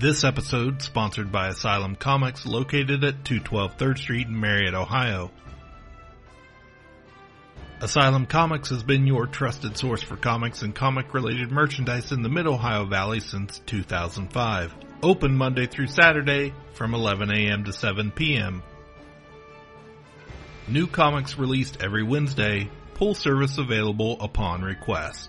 This episode sponsored by Asylum Comics located at 212 3rd Street in Marietta, Ohio. Asylum Comics has been your trusted source for comics and comic related merchandise in the Mid Ohio Valley since 2005. Open Monday through Saturday from 11 a.m. to 7 p.m. New comics released every Wednesday, pull service available upon request.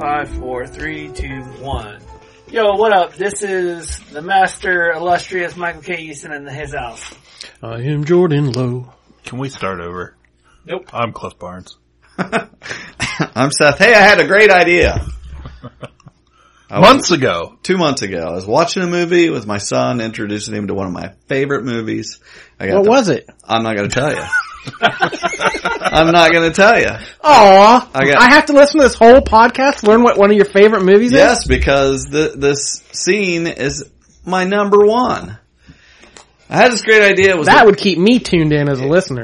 Five, four, three, two, one. Yo, what up? This is the master illustrious Michael K. Easton in his house. I am Jordan Lowe. Can we start over? Nope. I'm Cliff Barnes. I'm Seth. Hey, I had a great idea. I was- Months ago. two months ago, I was watching a movie with my son, introducing him to one of my favorite movies. I got What to- was it? I'm not going to tell you. I'm not going to tell you. Aw, I got- I have to listen to this whole podcast, learn what one of your favorite movies Yes, is? Yes, because the, this scene is my number one. I had this great idea. It was That a, would keep me tuned in as a listener.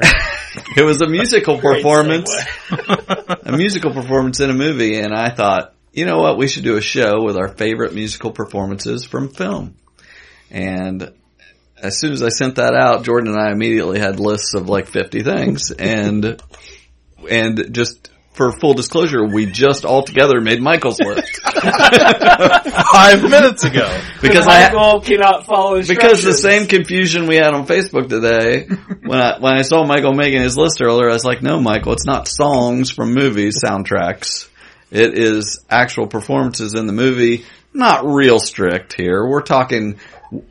it was a musical performance. a musical performance in a movie, and I thought, you know what, we should do a show with our favorite musical performances from film. And as soon as I sent that out, Jordan and I immediately had lists of like 50 things, and and just for full disclosure, we just all together made Michael's list Five minutes ago. because I Michael cannot follow because the same confusion we had on Facebook today when I when I saw Michael making his list earlier, I was like, no, Michael, it's not songs from movies soundtracks. It is actual performances in the movie. Not real strict here. We're talking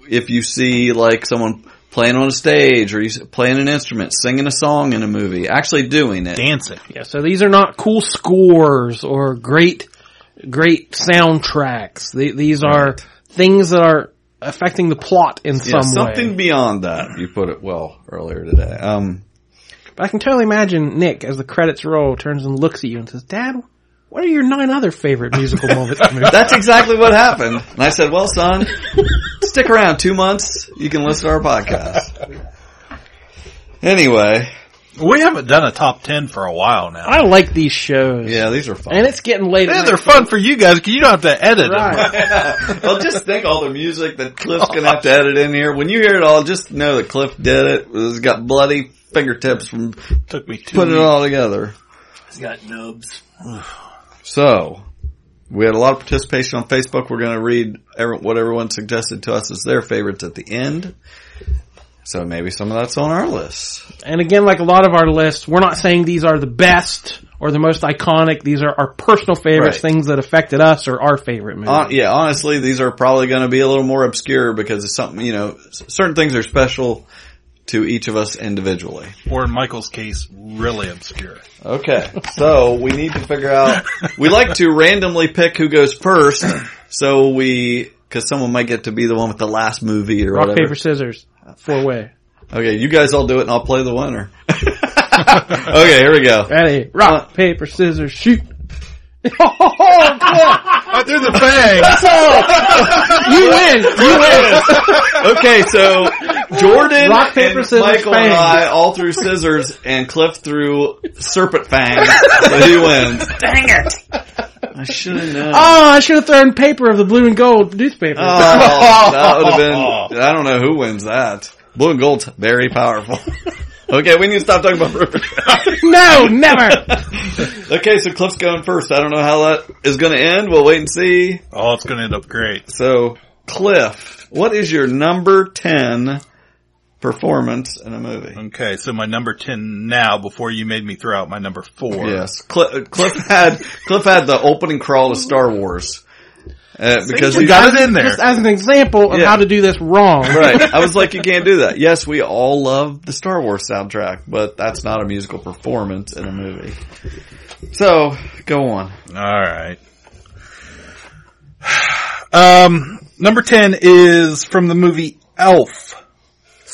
if you see like someone playing on a stage or you playing an instrument, singing a song in a movie, actually doing it. Dancing. yeah, so these are not cool scores or great, great soundtracks. These are things that are affecting the plot in Yeah, some something way. beyond that. You put it well earlier today. Um, But I can totally imagine Nick, as the credits roll, turns and looks at you and says, Dad, what are your nine other favorite musical moments? That's exactly what happened. And I said, well, son, stick around two months. You can listen to our podcast. Anyway, We haven't done a top ten for a while now. I like these shows. yeah, these are fun. And it's getting late. Yeah, they're fun for you guys because you don't have to edit them. Right. well, just think all the music that Cliff's gonna have to edit in here. When you hear it all, just know that Cliff did it. It's got bloody fingertips from Took me two putting it all together. He's got nubs. So, we had a lot of participation on Facebook. We're going to read every, what everyone suggested to us as their favorites at the end. So maybe some of that's on our list. And again, like a lot of our lists, we're not saying these are the best or the most iconic. These are our personal favorites, Right. things that affected us or our favorite movies. Hon- yeah, honestly, these are probably going to be a little more obscure because it's something, you know, certain things are special to each of us individually. Or in Michael's case, really obscure. Okay, so we need to figure out, we like to randomly pick who goes first, so we, cause someone might get to be the one with the last movie or whatever. Rock, whatever. paper, scissors, four way. Okay, you guys all do it and I'll play the winner. okay, here we go. Ready? Rock, uh, paper, scissors, shoot. Oh, I threw the bang. That's all! You win! You win! Okay, so Jordan Rock, paper, and scissors, Michael fangs. and I all threw scissors and Cliff threw serpent fangs, so he wins. Dang it! I should have known. Oh, I should have thrown paper of the blue and gold newspaper. Oh, that would have been, I don't know who wins that. Blue and gold's very powerful. Okay, we need to stop talking about Riverdale. no, never! okay, so Cliff's going first. I don't know how that is going to end. We'll wait and see. Oh, it's going to end up great. So, Cliff, what is your number 10 performance in a movie? Okay, so my number 10 now before you made me throw out my number 4. Yes, Cliff, Cliff had Cliff had the opening crawl to Star Wars uh, because we we got it in there. Just as an example of Yeah. how to do this wrong. right. I was like, you can't do that. Yes, we all love the Star Wars soundtrack, but that's not a musical performance in a movie. So, go on. All right. Um, Number 10 is from the movie Elf.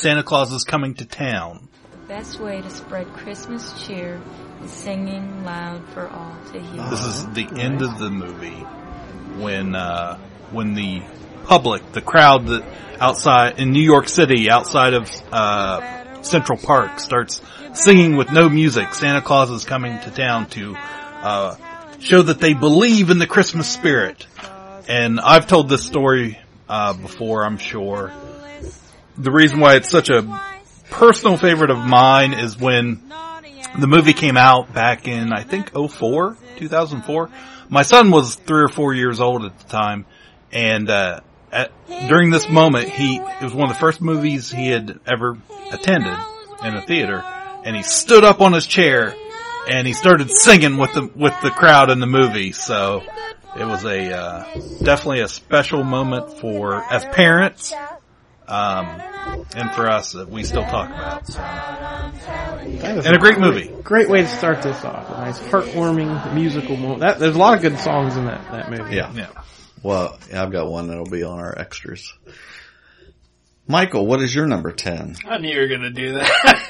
Santa Claus is coming to town. The best way to spread Christmas cheer is singing loud for all to hear. This is the end of the movie when uh, when the public, the crowd that outside in New York City, outside of uh, Central Park, starts singing with no music. Santa Claus is coming to town to uh, show that they believe in the Christmas spirit. And I've told this story uh, before, I'm sure. The reason why it's such a personal favorite of mine is when the movie came out back in, I think, 04, 2004. My son was three or four years old at the time, and uh, at, during this moment, he it was one of the first movies he had ever attended in a theater, and he stood up on his chair and he started singing with the with the crowd in the movie. So it was a uh, definitely a special moment for as parents. Um, and for us that we still talk about. So. And a great movie. Great way to start this off. A nice heartwarming musical moment. That, there's a lot of good songs in that, that movie. Yeah. Yeah. Well, I've got one that'll be on our extras. Michael, what is your number 10? I knew you were gonna do that.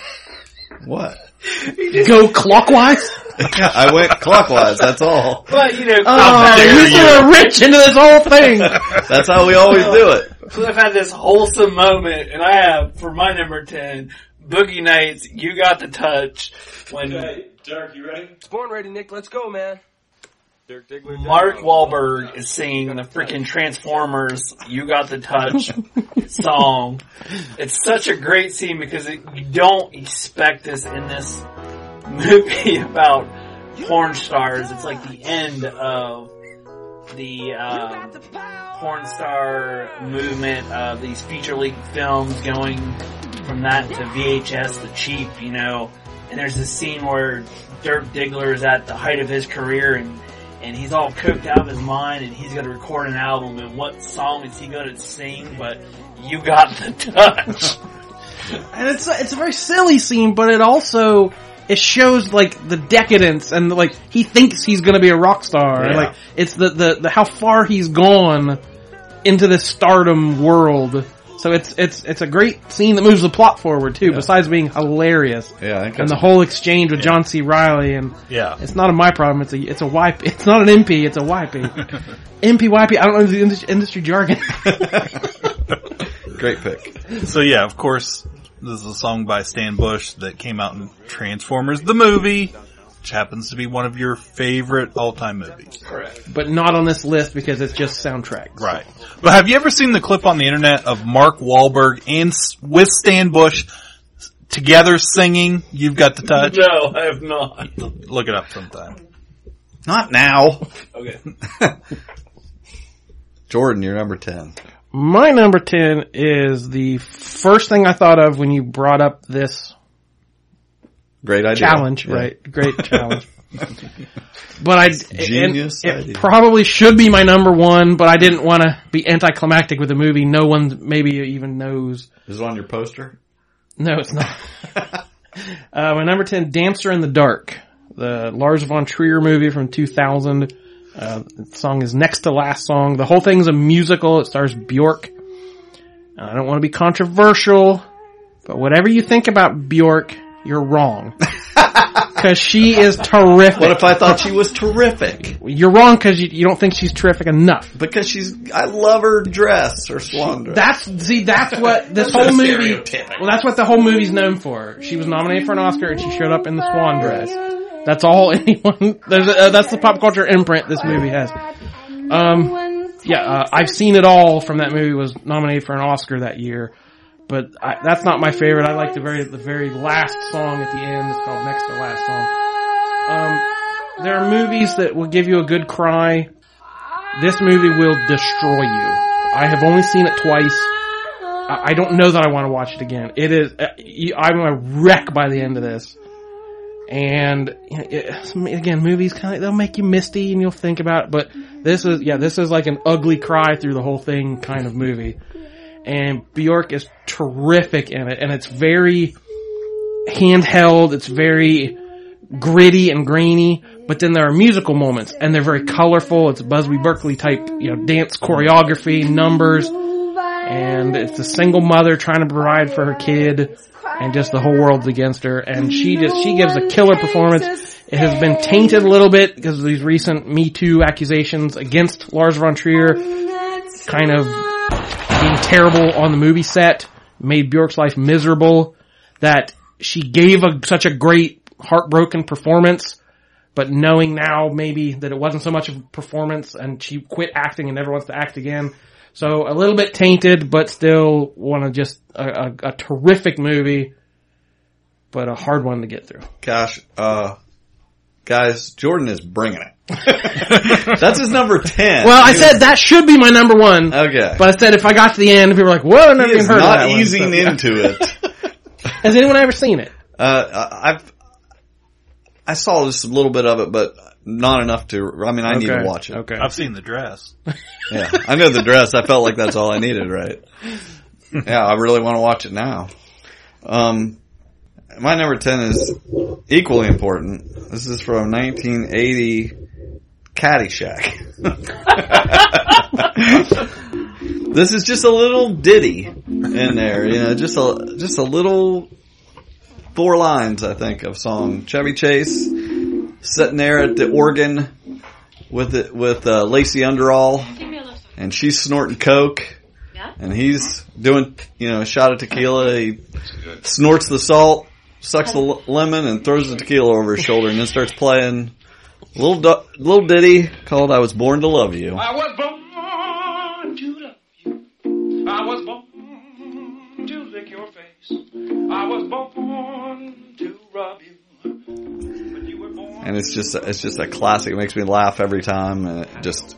What? Go clockwise? I went clockwise, that's all. but you know, Oh, you threw a rich into this whole thing. That's how we always do it. Cliff had this wholesome moment, and I have for my number ten, Boogie Nights. You got the touch when Derek, you ready? It's Born ready, Nick. Let's go, man. Dirk Diggler. Mark Wahlberg is singing the freaking Transformers "You Got the Touch" song. It's such a great scene because it, you don't expect this in this movie about porn stars. It's like the end of the um, porn star movement of these feature length films going from that to VHS to cheap, you know. And there's this scene where Dirk Diggler is at the height of his career and and he's all cooked out of his mind and he's going to record an album and what song is he going to sing but you got the touch And it's it's a very silly scene, but it also it shows like the decadence and like he thinks he's going to be a rock star. And, Yeah. like it's the, the the how far he's gone into this stardom world. So it's it's it's a great scene that moves the plot forward too. Besides being hilarious, Yeah, I think and the whole exchange with John C. Reilly and Yeah. it's not a my problem. It's a it's a YP. It's not an MP. It's a YP. MP YP. I don't know the indus- industry jargon. great pick. So yeah, of course, this is a song by Stan Bush that came out in Transformers the movie, which happens to be one of your favorite all-time movies. Correct. but not on this list because it's just soundtracks. Right. But have you ever seen the clip on the internet of Mark Wahlberg and with Stan Bush together singing "You've Got the Touch"? no i have not Look it up sometime. Not now. okay Jordan, you're number 10. My number 10 is the first thing I thought of when you brought up this Great idea. challenge, Yeah. right? Great challenge. But I, Genius it idea. probably should be my number one, but I didn't want to be anticlimactic with the movie. No one maybe even knows. Is it on your poster? No, it's not. uh, my number 10, Dancer in the Dark. The Lars von Trier movie from 2000. Uh, the song is Next to Last Song. The whole thing's a musical. It stars Bjork. I don't want to be controversial, but whatever you think about Bjork, you're wrong. Cause she is terrific. What if I thought she was terrific? You're wrong cause you, you don't think she's terrific enough. Because she's, I love her dress, her swan dress. That's see, that's what this whole movie. Well, that's what the whole movie's known for. She was nominated for an Oscar and she showed up in the swan dress. That's all anyone. Uh, that's the pop culture imprint this movie has. Um, yeah, uh, I've seen it all from that movie. Was nominated for an Oscar that year, but I, that's not my favorite. I like the very the very last song at the end. It's called Next to Last Song. Um, there are movies that will give you a good cry. This movie will destroy you. I have only seen it twice. I I don't know that I want to watch it again. It is, uh, I'm a wreck by the end of this. And it, again, movies kind of they'll make you misty and you'll think about it. But this is yeah, this is like an ugly cry through the whole thing kind of movie. And Bjork is terrific in it, and it's very handheld. It's very gritty and grainy, but then there are musical moments and they're very colorful. It's Busby Berkeley type, you know, dance choreography, numbers, and it's a single mother trying to provide for her kid and just the whole world's against her and she just, she gives a killer performance. It has been tainted a little bit because of these recent Me Too accusations against Lars von Trier kind of being terrible on the movie set, made Bjork's life miserable, that she gave a, such a great heartbroken performance, but knowing now maybe that it wasn't so much of a performance and she quit acting and never wants to act again. So a little bit tainted, but still one of just a, a, a terrific movie, but a hard one to get through. Gosh, uh, guys, Jordan is bringing it. That's his number 10. Well, I He said was- that should be my number one. Okay. But I said if I got to the end, people were like, "Whoa, I've never even heard of not that one." easing So- into it. Has anyone ever seen it? Uh, I've, I saw just a little bit of it, but not enough to, I mean, I need to watch it. Okay. I've seen the dress. Yeah. I know the dress. I felt like that's all I needed, right? Yeah, I really want to watch it now. Um, my number 10 is equally important. This is from 1980 Caddyshack. this is just a little ditty in there, you know, just a, just a little four lines, I think, of song. Chevy Chase sitting there at the organ with it, with, uh, Lacey Underall and she's snorting coke. And he's doing, you know, a shot of tequila. He snorts the salt, sucks the l- lemon, and throws the tequila over his shoulder, and then starts playing a little du- little ditty called "I Was Born to Love You." I was born to love you. I was born to lick your face. I was born to rub you. When you were born. And it's just it's just a classic. It makes me laugh every time, and it just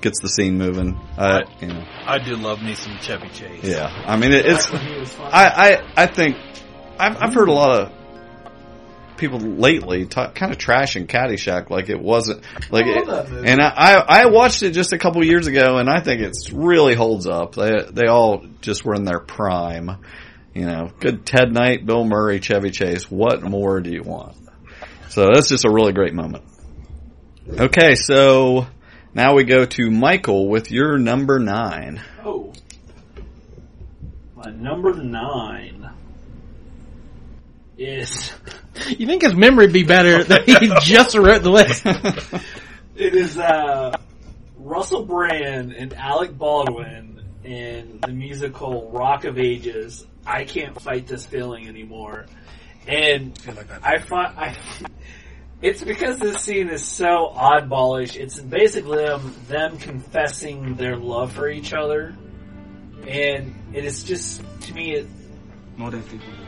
gets the scene moving. Uh, you know, I do love me some Chevy Chase. yeah. I mean, it, it's was fun. I, I, I think I've, I've heard a lot of people lately ta kind of trashing Caddyshack like it wasn't like it, and I, I I watched it just a couple years ago and I think it's really holds up. They they all just were in their prime. You know, good Ted Knight, Bill Murray, Chevy Chase. What more do you want? So that's just a really great moment. Okay, so now we go to Michael with your number nine. Oh. My number nine is You think his memory would be better that he just wrote the list? it is uh Russell Brand and Alec Baldwin in the musical Rock of Ages. I can't fight this feeling anymore. And I find I it's because this scene is so oddballish. It's basically them, them confessing their love for each other. And it is just, to me, it,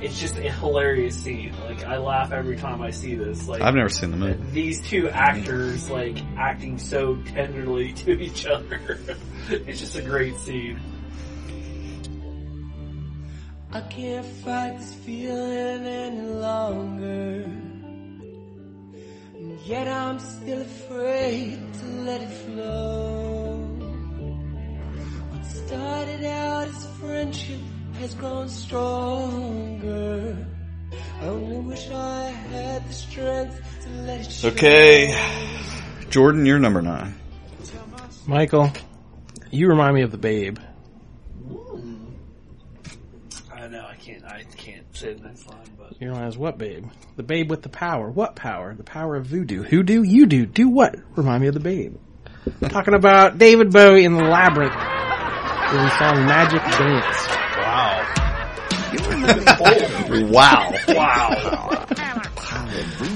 it's just a hilarious scene. Like, I laugh every time I see this. Like, I've never seen the movie. these two actors like acting so tenderly to each other. it's just a great scene. I can't fight this feeling any longer. And yet I'm still afraid to let it flow. What started out as friendship has grown stronger. I only wish I had the strength to let it show. Okay, Jordan, you're number nine. Michael, you remind me of the Babe. I know I can't I can't say the next line, but You realize what Babe? The Babe with the power. What power? The power of voodoo. Who do? You do. Do what? Remind me of the Babe. Talking about David Bowie in the Labyrinth. Where we saw Magic Dance. Wow. wow. Wow.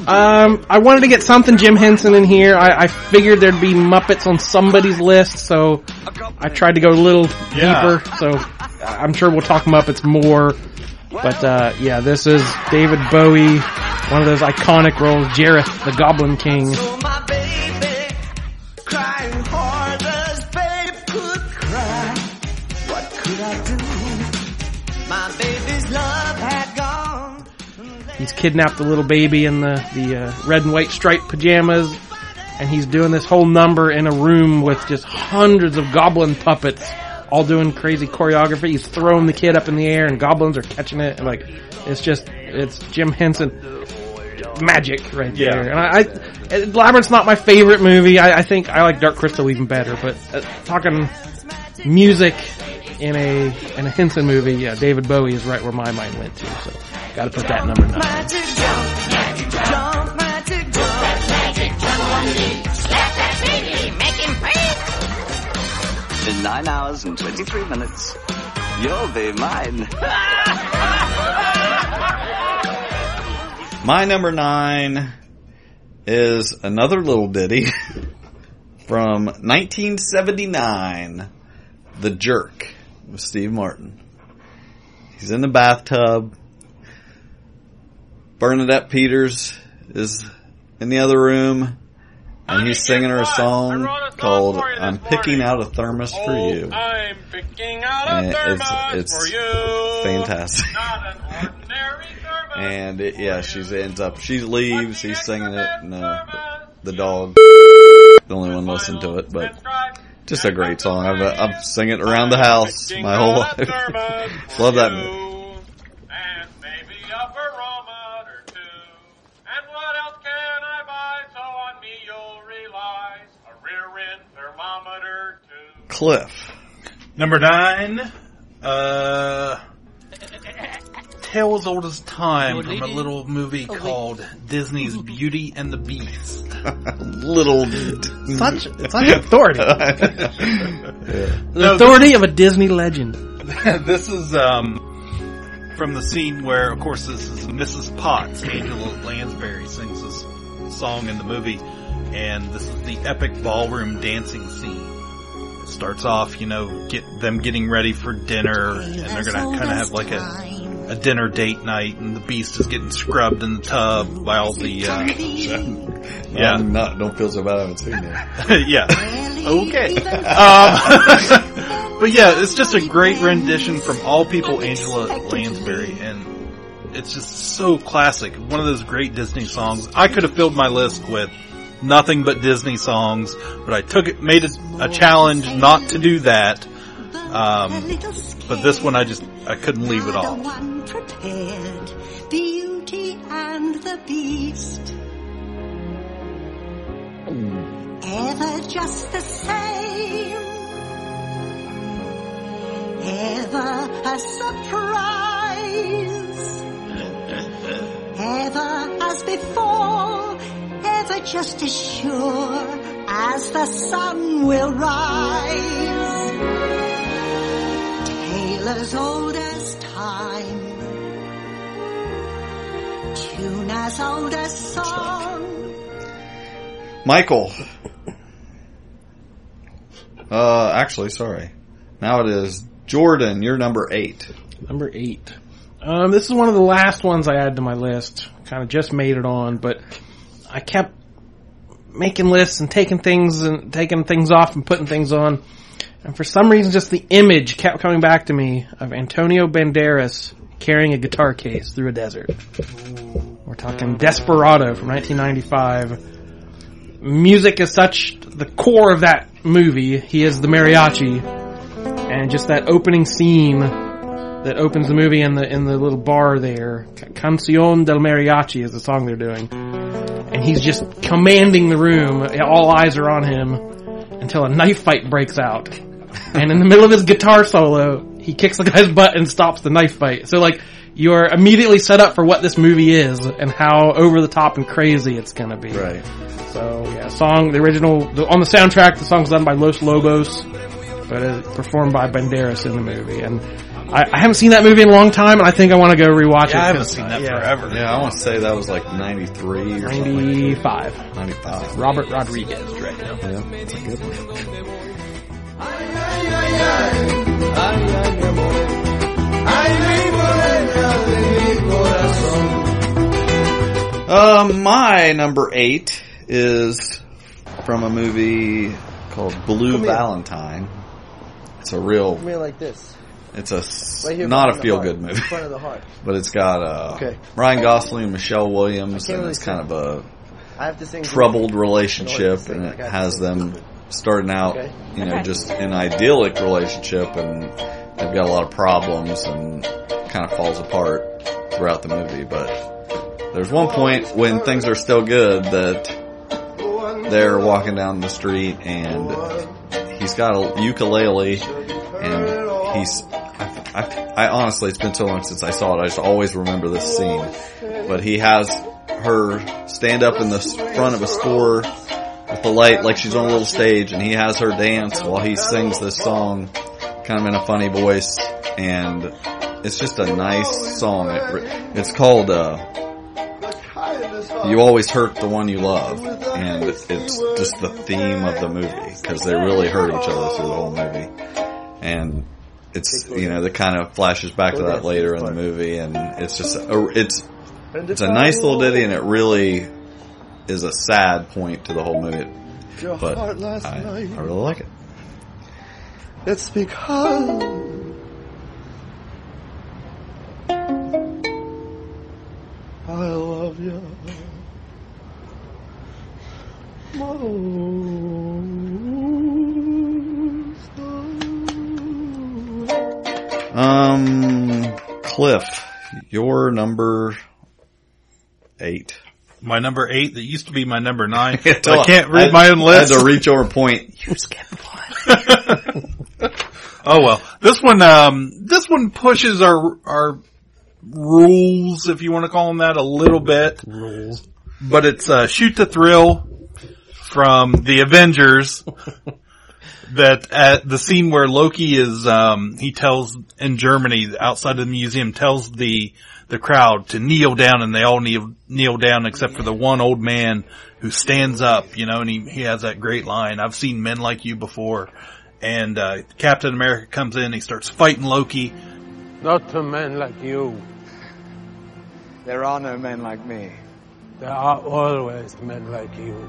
Um, I wanted to get something Jim Henson in here. I, I figured there'd be Muppets on somebody's list, so I tried to go a little Yeah. deeper. So I'm sure we'll talk Muppets more. But uh, yeah, this is David Bowie, one of those iconic roles, Jareth, the Goblin King. So my baby crying hard as babe could cry. What could I do? My baby's love had gone. He's kidnapped the little baby in the the uh, red and white striped pajamas, and he's doing this whole number in a room with just hundreds of goblin puppets, all doing crazy choreography. He's throwing the kid up in the air, and goblins are catching it. And like, it's just it's Jim Henson. magic right Yeah. there. And I, I Labyrinth's not my favorite movie. I, I think I like Dark Crystal even better. But uh, talking music in a in a Henson movie, yeah, David Bowie is right where my mind went to. So got to put that number nine. In nine hours and 23 minutes, you'll be mine. My number nine is another little ditty from 1979, The Jerk with Steve Martin. He's in the bathtub. Bernadette Peters is in the other room and he's singing her a song called I'm Picking Out a Thermos for You. I'm picking out a thermos it's, for you. fantastic. Not an thermos. And it, yeah, she ends up, she leaves, he's singing it, and uh, the, dog, the only one listened to it, but just a great song. I've, uh, I've sing it around the house my whole life. Love that movie. Cliff. Number nine, uh, Tale as Old as Time from a little movie called Disney's Beauty and the Beast. little Such such authority. Yeah. The authority of a Disney legend. this is um from the scene where, of course, this is Mrs. Potts. Angela Lansbury sings this song in the movie, and this is the epic ballroom dancing scene. It starts off, you know, get them getting ready for dinner, and they're gonna kind of have like a a dinner date night, and the Beast is getting scrubbed in the tub by all the uh, Yeah. I'm not, don't feel so bad I haven't seen it. yeah. Okay. Um, but yeah, it's just a great rendition from all people, Angela Lansbury, and it's just so classic. One of those great Disney songs. I could have filled my list with nothing but Disney songs, but I took it, made it a challenge not to do that. Um, but this one I just, I couldn't leave it off. Beauty and the Beast. Ever just the same. Ever a surprise. Ever as before. Ever just as sure as the sun will rise. Tale as old as time. Tune as old as song. Michael. Uh, actually, sorry. Now it is Jordan. You're number eight. Number eight. Um, this is one of the last ones I added to my list. Kind of just made it on, but I kept making lists and taking things and taking things off and putting things on. And for some reason, just the image kept coming back to me of Antonio Banderas carrying a guitar case through a desert. We're talking Desperado from 1995. Music is such the core of that movie. He is the mariachi, and just that opening scene that opens the movie in the in the little bar there. Cancion del Mariachi is the song they're doing, and he's just commanding the room. All eyes are on him until a knife fight breaks out, and in the middle of his guitar solo, he kicks the guy's butt and stops the knife fight. So like you're immediately set up for what this movie is and how over the top and crazy it's gonna be. Right. So yeah, song the original the, on the soundtrack. The song's done by Los Lobos, but it's performed by Banderas in the movie. And I, I haven't seen that movie in a long time, and I think I want to go rewatch it. Yeah, I haven't 'cause, seen uh, that yeah. forever. Yeah, I want to say that was like 93 or something. 95. 95. Robert Rodriguez directed. it. Yeah, that's a good one. Um, my number eight is from a movie called Blue Valentine. It's a real, Come here like this. It's a s- Right here not a feel good movie, In front of the heart. but it's got uh, Okay. Ryan Gosling and Michelle Williams, and really it's kind of a I have to sing. troubled relationship, to sing, and it has them starting out, Okay. you know, just an idyllic relationship, and they've got a lot of problems, and kind of falls apart throughout the movie. But there's one point when things are still good that they're walking down the street and he's got a ukulele and he's I, I, honestly it's been so long since I saw it. I just always remember this scene. But he has her stand up in the front of a store with the light like she's on a little stage and he has her dance while he sings this song kind of in a funny voice. And it's just a nice song. It, it's called uh, you always hurt the one you love, and it's just the theme of the movie because they really hurt each other through the whole movie, and it's you know that kind of flashes back to that later in the movie, and it's just a, it's it's a nice little ditty, and it really is a sad point to the whole movie, but I, I really like it. It's because I love you. Um, Cliff, your number eight. My number eight that used to be my number nine. Yeah, I can't read I- my own list. I had to reach over point. You skipped one. Oh well, this one, um, this one pushes our our rules, if you want to call them that, a little bit. Rules, but it's uh, shoot the thrill from the Avengers. That at the scene where Loki is, um, he tells in Germany outside of the museum, tells the the crowd to kneel down, and they all kneel kneel down except for the one old man who stands up, you know, and he he has that great line. I've seen men like you before. And uh, Captain America comes in, he starts fighting Loki. Not to men like you. There are no men like me. There are always men like you.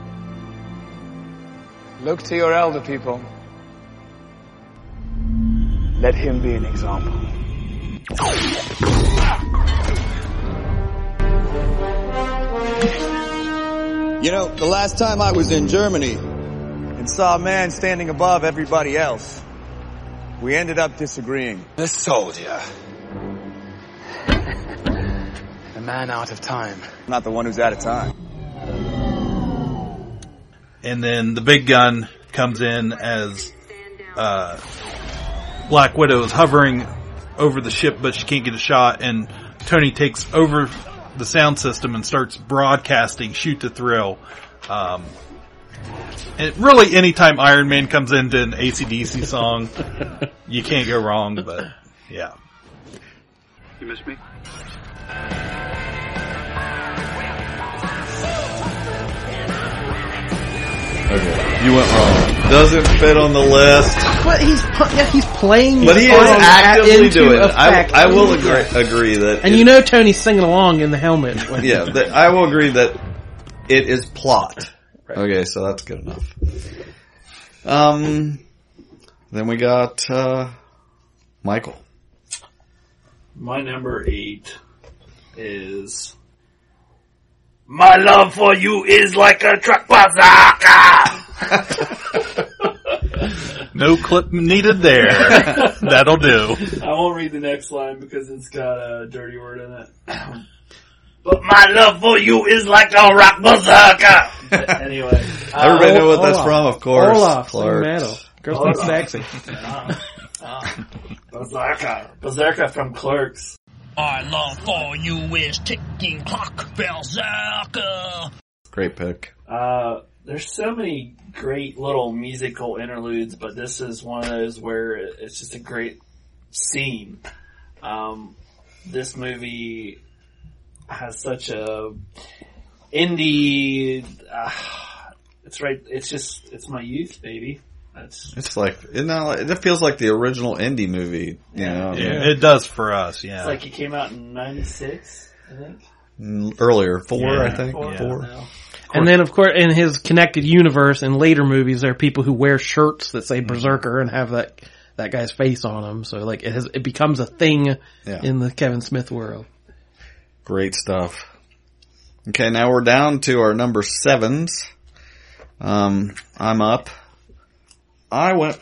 Look to your elder people. Let him be an example. You know, the last time I was in Germany and saw a man standing above everybody else, we ended up disagreeing. The soldier. the man out of time. Not the one who's out of time. And then the big gun comes in as uh, Black Widow is hovering over the ship, but she can't get a shot. And Tony takes over the sound system and starts broadcasting "Shoot to Thrill." Um, and really, anytime Iron Man comes into an ACDC song, you can't go wrong. But yeah, You miss me? Okay, you went wrong. Doesn't fit on the list. But he's pu- yeah, he's playing. But he song is actively into doing it. I. I will agree, agree that. And it- you know Tony's singing along in the helmet. yeah, that, I will agree that it is plot. Okay, so that's good enough. Um, then we got uh, Michael. My number eight is My love for you is like a truck bazooka. no clip needed there. That'll do. I won't read the next line because it's got a dirty word in it. but my love for you is like a rock berserker. anyway, Everybody uh, know what that's Olaf. from, of course. Olaf, sing Clark. metal. Girls Olaf. think sexy. Uh, uh, Berserker. Berserker from Clerks. Our love for you is ticking clock, berserker. Great pick. Uh, there's so many great little musical interludes, but this is one of those where it's just a great scene. Um, this movie has such a indie. Uh, it's right. It's just it's my youth, baby. That's It's like it, not, it feels like the original indie movie. You know, Yeah, it does for us. Yeah. it's like it came out in '96, I think. Earlier four, Yeah, I think Four, four. And then, of course, in his connected universe, in later movies, there are people who wear shirts that say Berserker and have that that guy's face on them. So, like, it has it becomes a thing Yeah. in the Kevin Smith world. Great stuff. Okay, now we're down to our number sevens. Um, I'm up. I went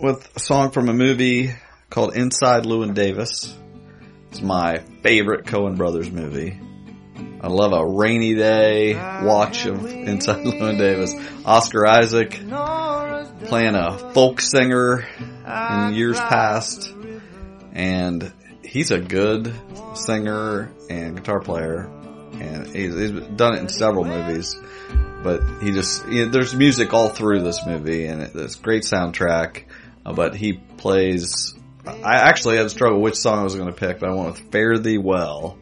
with a song from a movie called Inside Llewyn Davis. It's my favorite Coen Brothers movie. I love a rainy day watch of Inside Llewyn Davis. Oscar Isaac playing a folk singer in years past, and he's a good singer and guitar player, and he's, he's done it in several movies. But he just there's music all through this movie, and it, it's great soundtrack. Uh, but he plays. I actually had to struggle which song I was going to pick, but I went with "Fare Thee Well."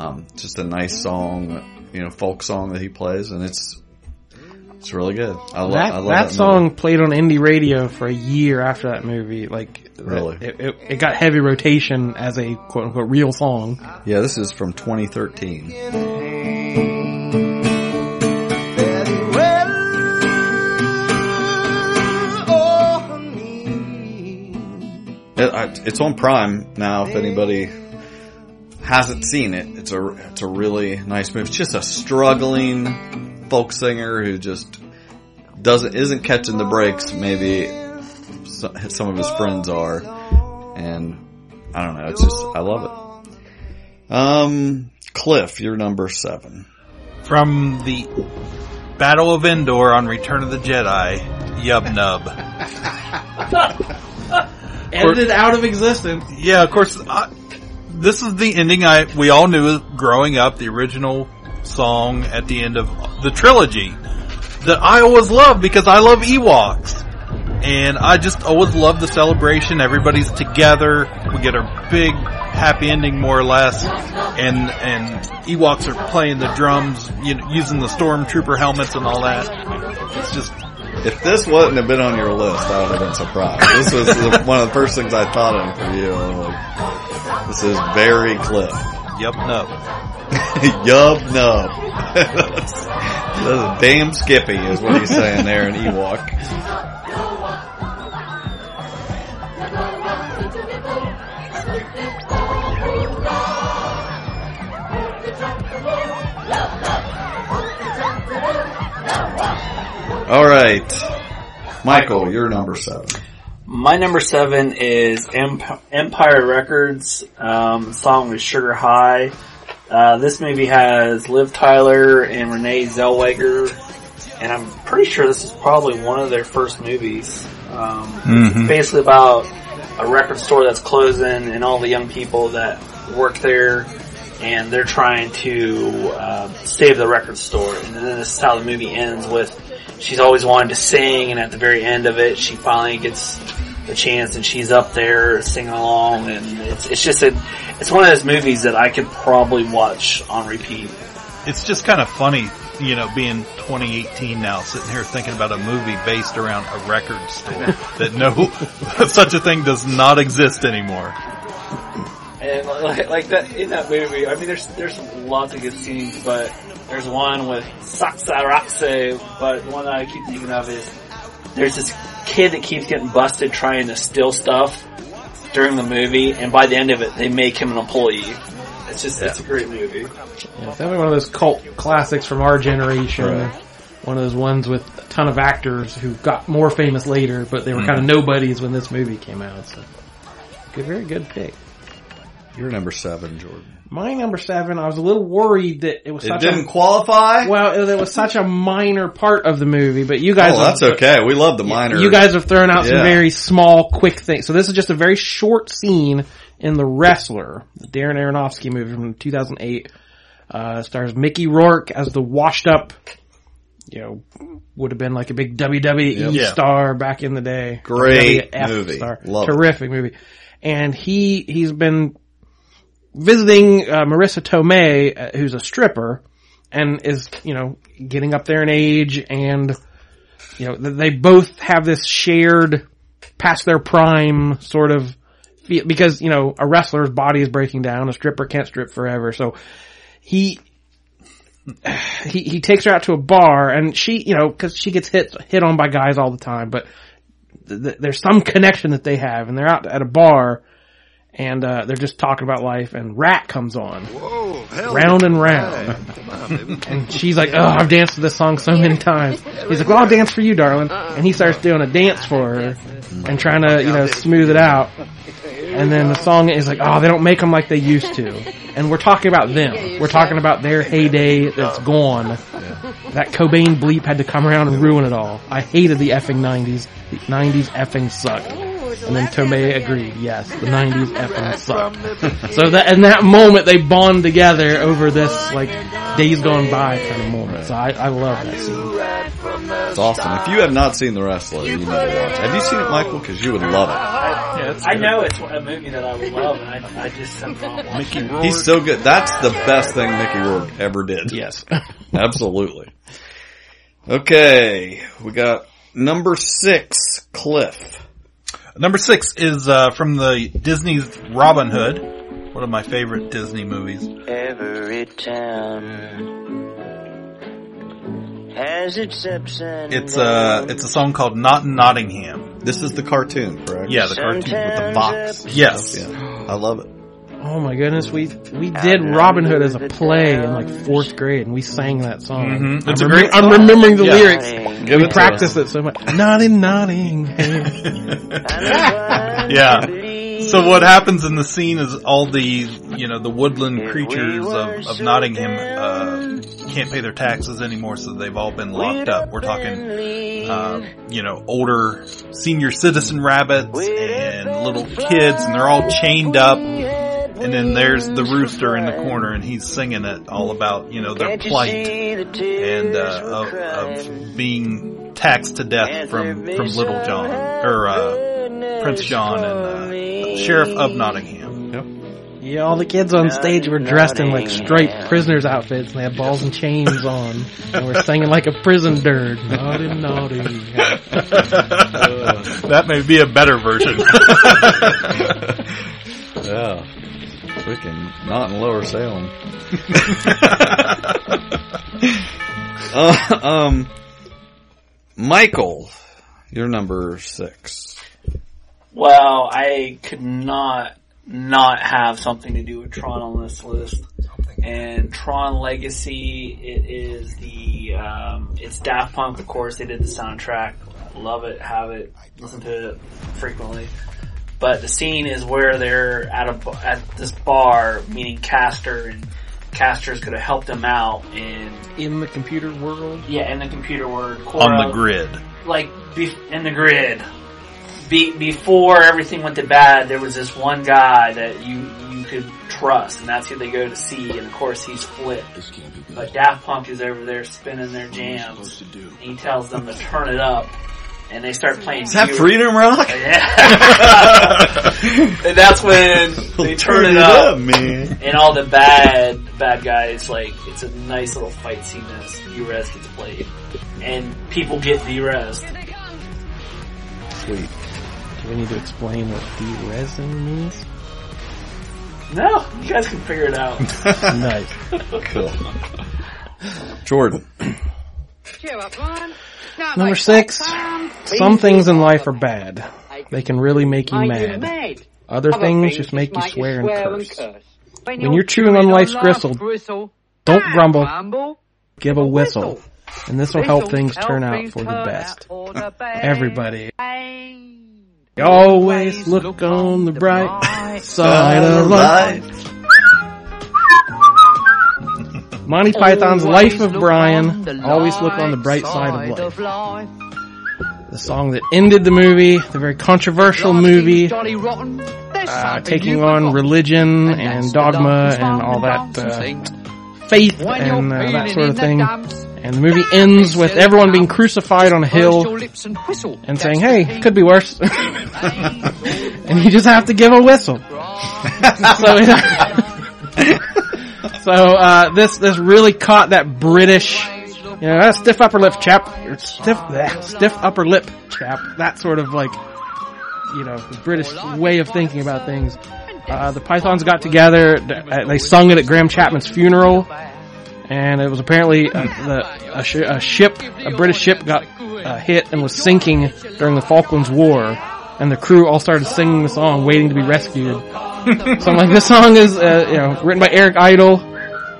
Um, just a nice song, you know, folk song that he plays, and it's it's really good. I, lo- that I love that, that song played on indie radio for a year after that movie. Like, Really? it, it, it got heavy rotation as a quote unquote real song. Yeah, this is from 2013. It's on Prime now. If anybody hasn't seen it, it's a it's a really nice movie. It's just a struggling folk singer who just doesn't isn't catching the breaks. Maybe some of his friends are, and I don't know. It's just I love it. Um, Cliff, you're number seven. From the Battle of Endor on Return of the Jedi, Yub Nub. Edited out of existence. Yeah, of course. I, this is the ending I we all knew growing up. The original song at the end of the trilogy that I always loved because I love Ewoks, and I just always love the celebration. Everybody's together. We get a big happy ending, more or less, and and Ewoks are playing the drums, you know, using the stormtrooper helmets and all that. It's just If this wouldn't have been on your list, I would have been surprised. This was the, one of the first things I thought of for you. Like, this is very Cliff. Yub Nub. Yub nub. that's, damn Skippy is what he's saying there in Ewok. All right, Michael, you're number seven. My number seven is Emp- Empire Records. Um, song is Sugar High. Uh, this movie has Liv Tyler and Renee Zellweger, and I'm pretty sure this is probably one of their first movies. Um, Mhm. It's basically about a record store that's closing and all the young people that work there, and they're trying to uh, save the record store. And then this is how the movie ends with she's always wanted to sing, and at the very end of it, she finally gets the chance, and she's up there singing along, and it's it's just a it's one of those movies that I could probably watch on repeat. it's just kind of funny, you know, being 2018 now, sitting here thinking about a movie based around a record store that no, such a thing does not exist anymore. And like, like that in that movie, I mean, there's there's lots of good scenes, but there's one with Sexy Rexy, but the one that I keep thinking of is there's this kid that keeps getting busted trying to steal stuff during the movie, and by the end of it, they make him an employee. It's just it's a great movie. Yeah, it's definitely one of those cult classics from our generation. Right. One of those ones with a ton of actors who got more famous later, but they were Mhm. kind of nobodies when this movie came out. So, good, very good pick. You're number seven, Jordan. My number seven, I was a little worried that it was It such didn't a, qualify? Well, it, it was such a minor part of the movie, but you guys, oh, that's okay. We love the minor. You guys have thrown out some very small, quick things. So this is just a very short scene in The Wrestler, the Darren Aronofsky movie from 2008. Uh, stars Mickey Rourke as the washed up, you know, would have been like a big WWE Yep. Star back in the day. Great WWF movie. Star. Love it. Terrific movie. And he, he's been visiting uh, Marisa Tomei, uh, who's a stripper, and is, you know, getting up there in age and, you know, they both have this shared past their prime sort of feel, because, you know, a wrestler's body is breaking down, a stripper can't strip forever, so he, he, he takes her out to a bar and she, you know, cause she gets hit, hit on by guys all the time, but th- th- there's some connection that they have and they're out at a bar and, uh, they're just talking about life and Ratt comes on. round and round. and she's like, oh, I've danced to this song so many times. He's like, well, I'll dance for you, darling. And he starts doing a dance for her and trying to, you know, smooth it out. and then the song is like, oh, they don't make them like they used to. And we're talking about them. We're talking about their heyday that's gone. That Cobain bleep had to come around and ruin it all. I hated the effing 90s. The 90s effing sucked. And then Tomei agreed, yes, the 90s effing sucked. so that, in that moment, they bond together over this, like, days gone by kind of moment. So I, I love that scene. It's awesome. If you have not seen The Wrestler, you need to watch it. Have you seen it, Michael? Because you would love it. I know it's a movie that I would love, and I, I just have not watched it. He's so good. That's the best thing Mickey Rourke ever did. Yes. Absolutely. Okay, we got number six, Cliff. Number six is uh, from the Disney's Robin Hood, one of my favorite Disney movies. Every town has its ups and It's a it's a song called "Not in Nottingham." This is the cartoon, correct? Yeah, the cartoon with the fox. Yes, Yeah, I love it. Oh my goodness, we we did Robin Hood as a play in like fourth grade, and we sang that song. Mhm. I'm, a remem- great I'm remembering the Yeah. lyrics. Give we it practiced it so much. Nodding, nodding. yeah. So what happens in the scene is all the you know the woodland creatures of, of Nottingham uh, can't pay their taxes anymore, so they've all been locked up. We're talking uh, you know older senior citizen rabbits and little kids, and they're all chained up. And then there's the rooster in the corner, and he's singing it all about you know their plight and uh, of, of being taxed to death from from Little John or uh, Prince John and uh, Sheriff of Nottingham. Yeah, all the kids on stage were dressed in like striped prisoners outfits, and they had balls and chains on, and we're singing like a prison dirge. Naughty, naughty. that may be a better version. Yeah. Freaking not in Lower Salem. uh, um, Michael, you're number six. Well, I could not not have something to do with Tron on this list. And Tron Legacy, it is the um, it's Daft Punk, of course. They did the soundtrack. Love it, have it, listen to it frequently. But the scene is where they're at a at this bar meeting Castor, and Castor's going to help them out in In the computer world, yeah in the computer word on the grid. like be- in the grid. Be- before everything went to bad, there was this one guy that you you could trust, and that's who they go to see. And of course, he's Flip. But Daft Punk is over there spinning their jams. And he tells them to turn it up, and they start playing. Is that Viewer- Freedom Rock? Yeah. and that's when they turn it up, man. and all the bad bad guys like it's a nice little fight scene as Derezzed gets played, and people get derezzed. Sweet. do we need to explain what de-resin means? No, you guys can figure it out. nice. Cool. Jordan. Cheer up, Ron. Not Number like six. Some things in life are bad. They can really make you mad. Other things just make you swear and curse. curse. When you're chewing on life's gristle, don't ah, grumble. Give a whistle. And this will help things turn out for the best. Everybody. Always look on the bright side of life. Monty Python's Life of Brian. Always look on the bright side of life. The song that ended the movie, the very controversial movie, uh, taking on religion and dogma and all that uh, faith and uh, that sort of thing. And the movie ends with everyone being crucified on a hill and saying, "Hey, could be worse," and you just have to give a whistle. so, so uh, this this really caught that British, you know, that stiff upper lip chap, or stiff bleh, stiff upper lip chap, that sort of like, you know, the British way of thinking about things. Uh, the Pythons got together. uh, They sung it at Graham Chapman's funeral, and it was apparently uh, the a, sh- a ship, a British ship, got uh, hit and was sinking during the Falklands War, and the crew all started singing the song, waiting to be rescued. so I'm like, this song is uh, you know written by Eric Idle,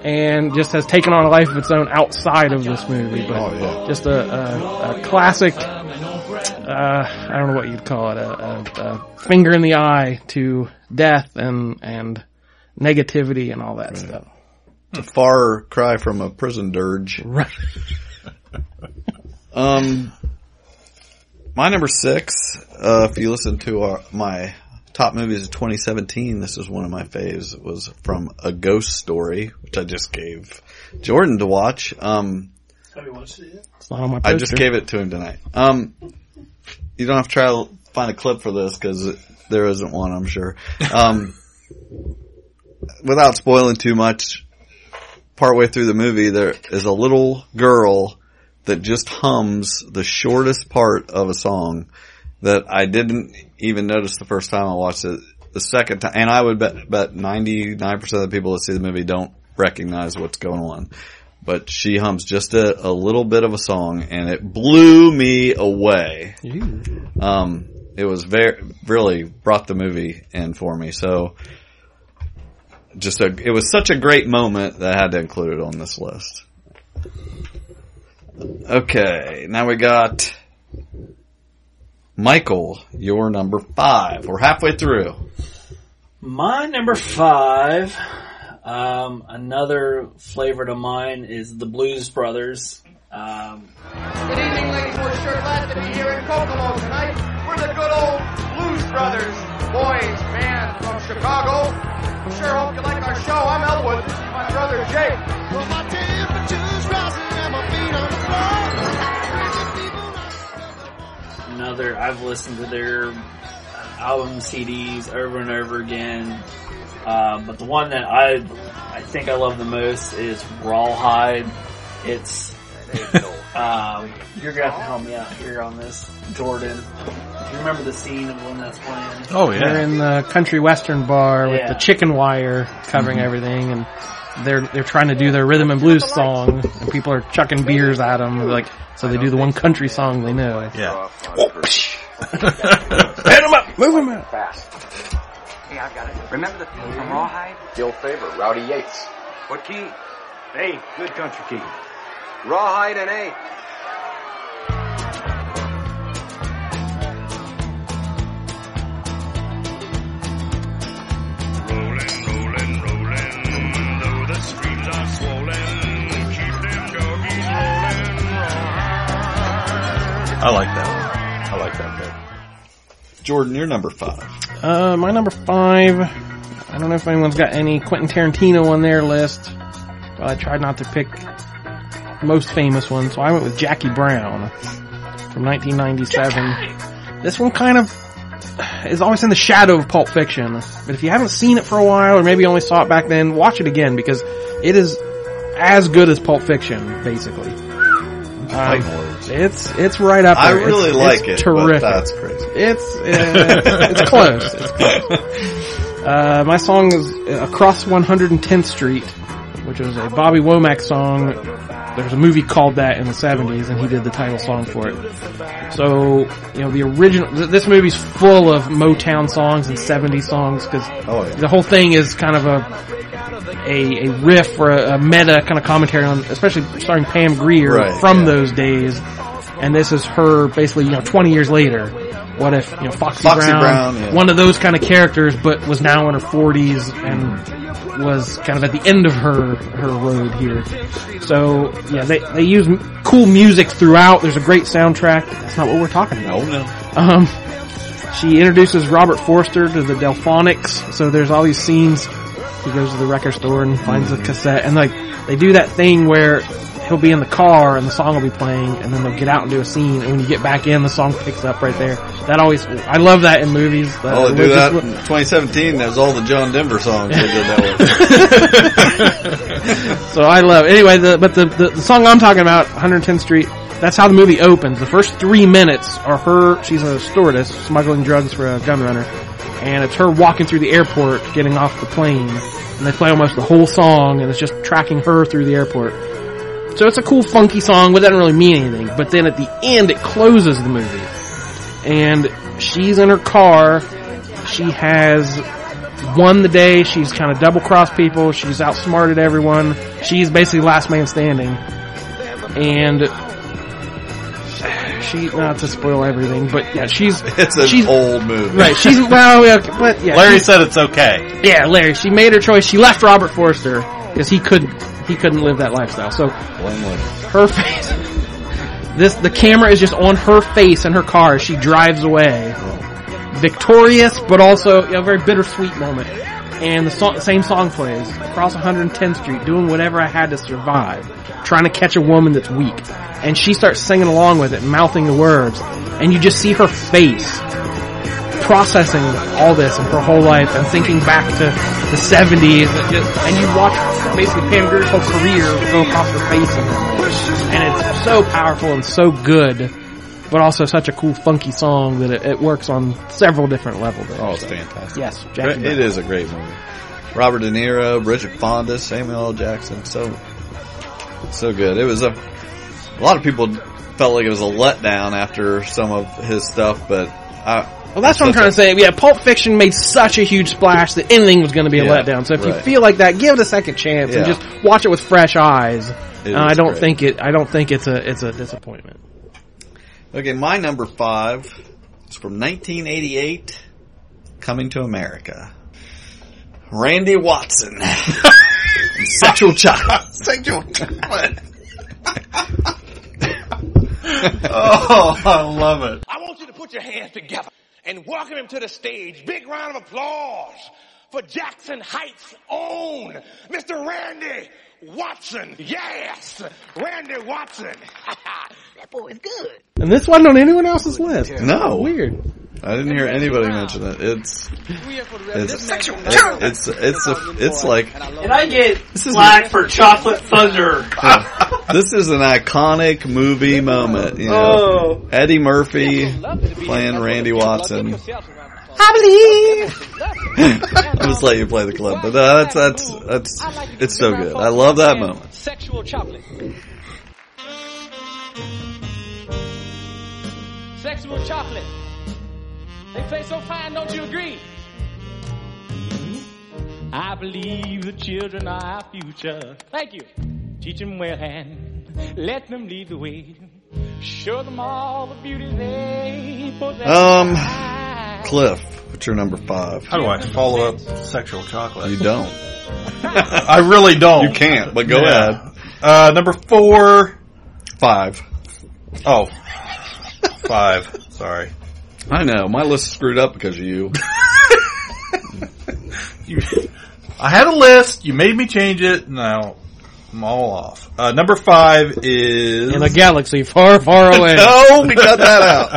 and just has taken on a life of its own outside of this movie. But just a, a, a classic uh, I don't know what you'd call it, a, a, finger in the eye to death and and negativity and all that stuff. It's a far cry from a prison dirge. Right. Um, my number six, uh, if you listen to our, my top movies of 2017, this is one of my faves. It was from A Ghost Story, which I just gave Jordan to watch. Um, Have you watched it yet? It's not on my I just gave it to him tonight. Um, you don't have to try to find a clip for this because there isn't one, I'm sure. Um, without spoiling too much, partway through the movie, there is a little girl that just hums the shortest part of a song that I didn't even notice the first time I watched it. The second time, and I would bet, bet 99% of the people that see the movie don't recognize what's going on. But she hums just a, a little bit of a song and it blew me away. Um, it was very, really brought the movie in for me. So, just a, it was such a great moment that I had to include it on this list. Okay, now we got Michael, your number five. We're halfway through. My number five, um, another favorite of mine is the Blues Brothers. Um, Good evening, ladies. We're sure glad to be here in Kokomo tonight. We're the good old Blues Brothers, boys band from Chicago. We sure hope you like our show. I'm Elwood. This is my brother Jake. Well, my temperature's rising and my feet on the another, I've listened to their album CDs over and over again. Uh, but the one that I, I think I love the most is Rawhide. It's, um, you're gonna have to help me out here on this, Jordan. Do you remember the scene of when that's playing? Oh, yeah, They're in the country western bar with Yeah. the chicken wire covering Mhm. everything, and they're they're trying to do their rhythm and blues song, and people are chucking beers at them, like so they do the one country song they know. Yeah. Hit 'em up, move 'em up. Fast. Hey, I've got it. Remember the theme from Rawhide? Gil Favor, Rowdy Yates. What key? A, good country key. Rawhide and A. I like that one. I like that bit. Jordan, you're number five. Uh, my number five. I don't know if anyone's got any Quentin Tarantino on their list. But I tried not to pick most famous one, so I went with Jackie Brown from 1997. This one kind of is always in the shadow of Pulp Fiction, but if you haven't seen it for a while, or maybe only saw it back then, watch it again because it is as good as Pulp Fiction, basically. Um, it's it's right up there. I really It's- like it's it, Terrific. that's crazy. It's uh, it's close. It's close. Uh, my song is Across 110th Street, which was a Bobby Womack song. There was a movie called that in the 70s, and he did the title song for it. So, you know, the original, th- this movie's full of Motown songs and 70s songs, because Oh, yeah. the whole thing is kind of a, a, a riff or a, a meta kind of commentary on, especially starring Pam Grier Right, from yeah. those days. And this is her basically, you know, 20 years later. What if, you know, Foxy, Foxy Brown, Brown, yeah. one of those kind of characters, but was now in her 40s and was kind of at the end of her, her road here. So, yeah, they, they use m- cool music throughout. There's a great soundtrack. That's not what we're talking about. No, no. Um, she introduces Robert Forster to the Delphonics. So there's all these scenes. He goes to the record store and finds a cassette, and like they do that thing where he'll be in the car and the song will be playing, and then they'll get out and do a scene, and when you get back in, the song picks up right there. That always, I love that in movies. That- Oh, they do that in 2017. There's all the John Denver songs they did that with. so I love it. Anyway, the, but the, the, the song I'm talking about, 110th Street, that's how the movie opens. The first three minutes are her, she's a stewardess smuggling drugs for a gun runner. And it's her walking through the airport, getting off the plane. And they play almost the whole song and it's just tracking her through the airport. So it's a cool funky song, but doesn't really mean anything. But then at the end, it closes the movie. And she's in her car. She has won the day. She's kind of double crossed people. She's outsmarted everyone. She's basically last man standing. And she not to spoil everything, but yeah, she's It's an she's old movie. right. She's well, yeah, but yeah, Larry she- said it's okay. yeah, Larry. She made her choice. She left Robert Forster because he couldn't he couldn't live that lifestyle. So her face. This the camera is just on her face in her car as she drives away, victorious but also a very bittersweet moment. And the song, same song plays across 110th Street, doing whatever I had to survive, trying to catch a woman that's weak. And she starts singing along with it, mouthing the words, and you just see her face processing all this in her whole life and thinking back to the 70s and, and you watch basically Pam Grier's whole career go across her face and it's so powerful and so good but also such a cool funky song that it, it works on several different levels there. Oh, it's So, fantastic. yes Jackie it is a great movie. Robert De Niro, Bridget Fonda, Samuel L. Jackson, so so good. It was a a lot of people felt like it was a letdown after some of his stuff, but I, Well, that's what I'm trying to say. Yeah, Pulp Fiction made such a huge splash that anything was going to be a Yeah, letdown. So if you right. feel like that, give it a second chance and Yeah. just watch it with fresh eyes. It And I is don't great. think it. I don't think it's a. It's a disappointment. Okay, my number five is from 1988, Coming to America. Randy Watson. Sexual chocolate. Sexual chocolate. Oh, I love it. I want you to put your hands together and welcome him to the stage. Big round of applause for Jackson Heights' own Mr. Randy Watson. Yes, Randy Watson. that boy is good. And this wasn't on anyone else's list. No. weird. I didn't hear anybody mention it. It's it's it's it's a, it's like And I get This is- flack for Chocolate Thunder. this is an iconic movie moment. You know, Oh. Eddie Murphy playing Randy Watson. I believe. I'll just let you play the clip, but uh, that's that's that's it's so good. I love that moment. Sexual chocolate. Sexual chocolate. They play so fine, don't you agree? I believe the children are our future. Thank you. Teach them well and let them lead the way. Show them all the beauty they possess. Um, Cliff, what's your number five? How do I follow up sexual chocolate? You don't. I really don't. You can't, but go Yeah. ahead. Uh, number four. Five. Oh. Five. Sorry. I know my list is screwed up because of you. You, I had a list. You made me change it. Now I'm all off. Uh, number five is In a galaxy far, far away. no, we cut that out.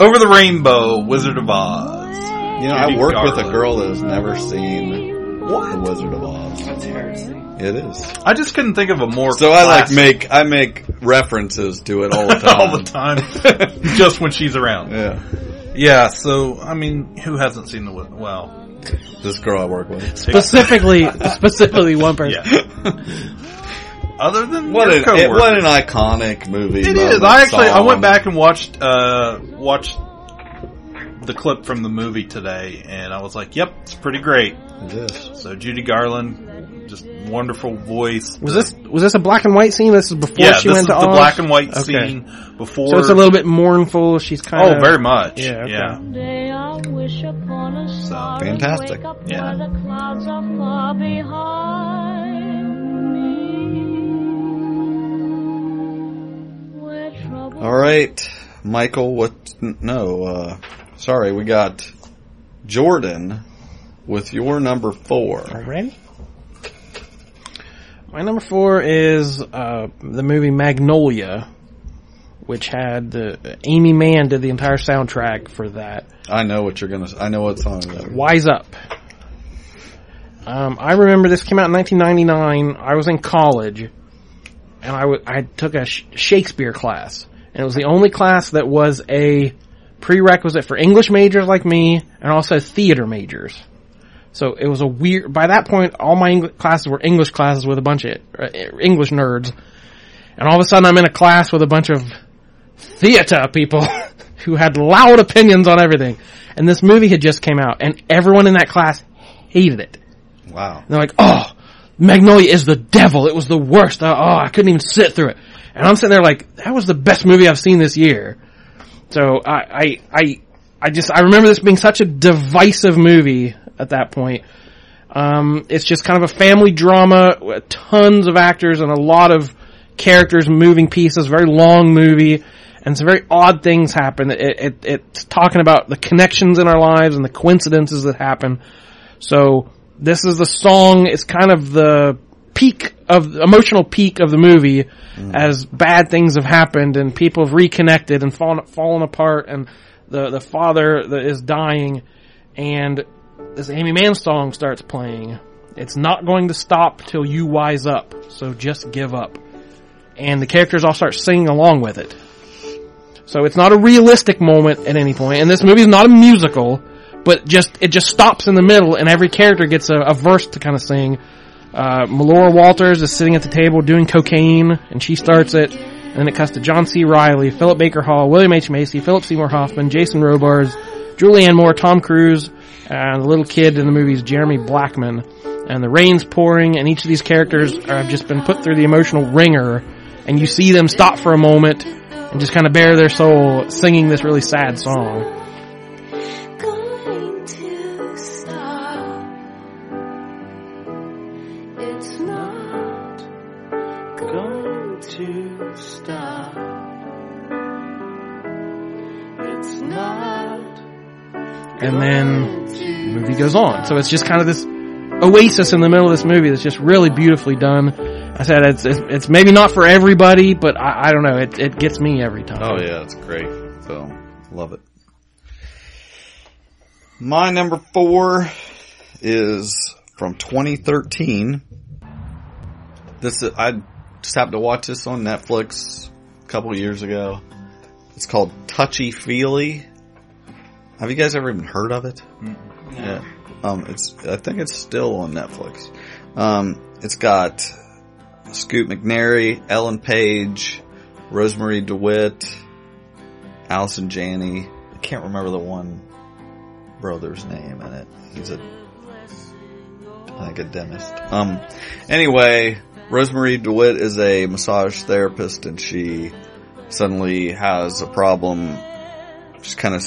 Over the Rainbow, Wizard of Oz. You know, I Judy work with a girl that has never seen The Wizard of Oz. That's heresy. It is. I just couldn't think of a more. So I like classic- make I make references to it all the time. all the time, just when she's around. Yeah, Yeah. So I mean, who hasn't seen the Wiz- well? this girl I work with. specifically, specifically one person. Yeah. Other than What your an it, coworkers. what an iconic movie. It moment, is. I actually I song. went back and watched uh watched the clip from the movie today, and I was like, "Yep, it's pretty great." It is. So Judy Garland, just wonderful voice. Was this was this a black and white scene? This is before Yeah, she this went is to the Oz? black and white Okay. scene before. So it's a little bit mournful. She's kind Oh, of oh, very much. Yeah, okay. Yeah. Day I wish upon a star and fantastic. Yeah. where the clouds are far behind me. Where trouble All right, Michael. What? No, uh, sorry. We got Jordan with your number four. Already? My number four is uh, the movie Magnolia, which had uh, Aimee Mann did the entire soundtrack for that. I know what you're gonna. I know what song that is. Wise Up. Um, I remember this came out in 1999. I was in college, and I took a sh- Shakespeare class, and it was the only class that was a prerequisite for English majors like me, and also theater majors. So it was a weird. By that point, all my English classes were English classes with a bunch of uh, English nerds, and all of a sudden I'm in a class with a bunch of theater people who had loud opinions on everything. And this movie had just came out, and everyone in that class hated it. Wow. And they're like, "Oh, Magnolia is the devil. It was the worst. Oh, I couldn't even sit through it." And I'm sitting there like, that was the best movie I've seen this year. So I, I, I, I just, I remember this being such a divisive movie at that point. Um, it's just kind of a family drama with tons of actors and a lot of characters, moving pieces, very long movie, and some very odd things happen. It, it, it's talking about the connections in our lives and the coincidences that happen. So this is the song, it's kind of the peak of, emotional peak of the movie mm. as bad things have happened and people have reconnected and fallen, fallen apart and the, the father that is dying and this Aimee Mann song starts playing. It's not going to stop till you wise up, so just give up. And the characters all start singing along with it. So it's not a realistic moment at any point, and this movie is not a musical, but just, it just stops in the middle and every character gets a, a verse to kind of sing. Uh, Melora Walters is sitting at the table doing cocaine, and she starts it, and then it cuts to John C. Reilly, Philip Baker Hall, William H. Macy, Philip Seymour Hoffman, Jason Robards, Julianne Moore, Tom Cruise, and the little kid in the movie is Jeremy Blackman. And the rain's pouring, and each of these characters have just been put through the emotional wringer, and you see them stop for a moment and just kind of bare their soul singing this really sad song. And then the movie goes on. So it's just kind of this oasis in the middle of this movie that's just really beautifully done. I said it's it's, it's maybe not for everybody, but I, I don't know. It it gets me every time. Oh yeah, it's great film. Love it. My number four is from 2013. This is, I just happened to watch this on Netflix a couple years ago. It's called Touchy Feely. Have you guys ever even heard of it? Yeah. Um, it's I think it's still on Netflix. Um, it's got Scoot McNairy, Ellen Page, Rosemarie DeWitt, Allison Janney. I can't remember the one brother's name in it. He's a I think a dentist. Um, anyway, Rosemarie DeWitt is a massage therapist, and she suddenly has a problem. She's kind of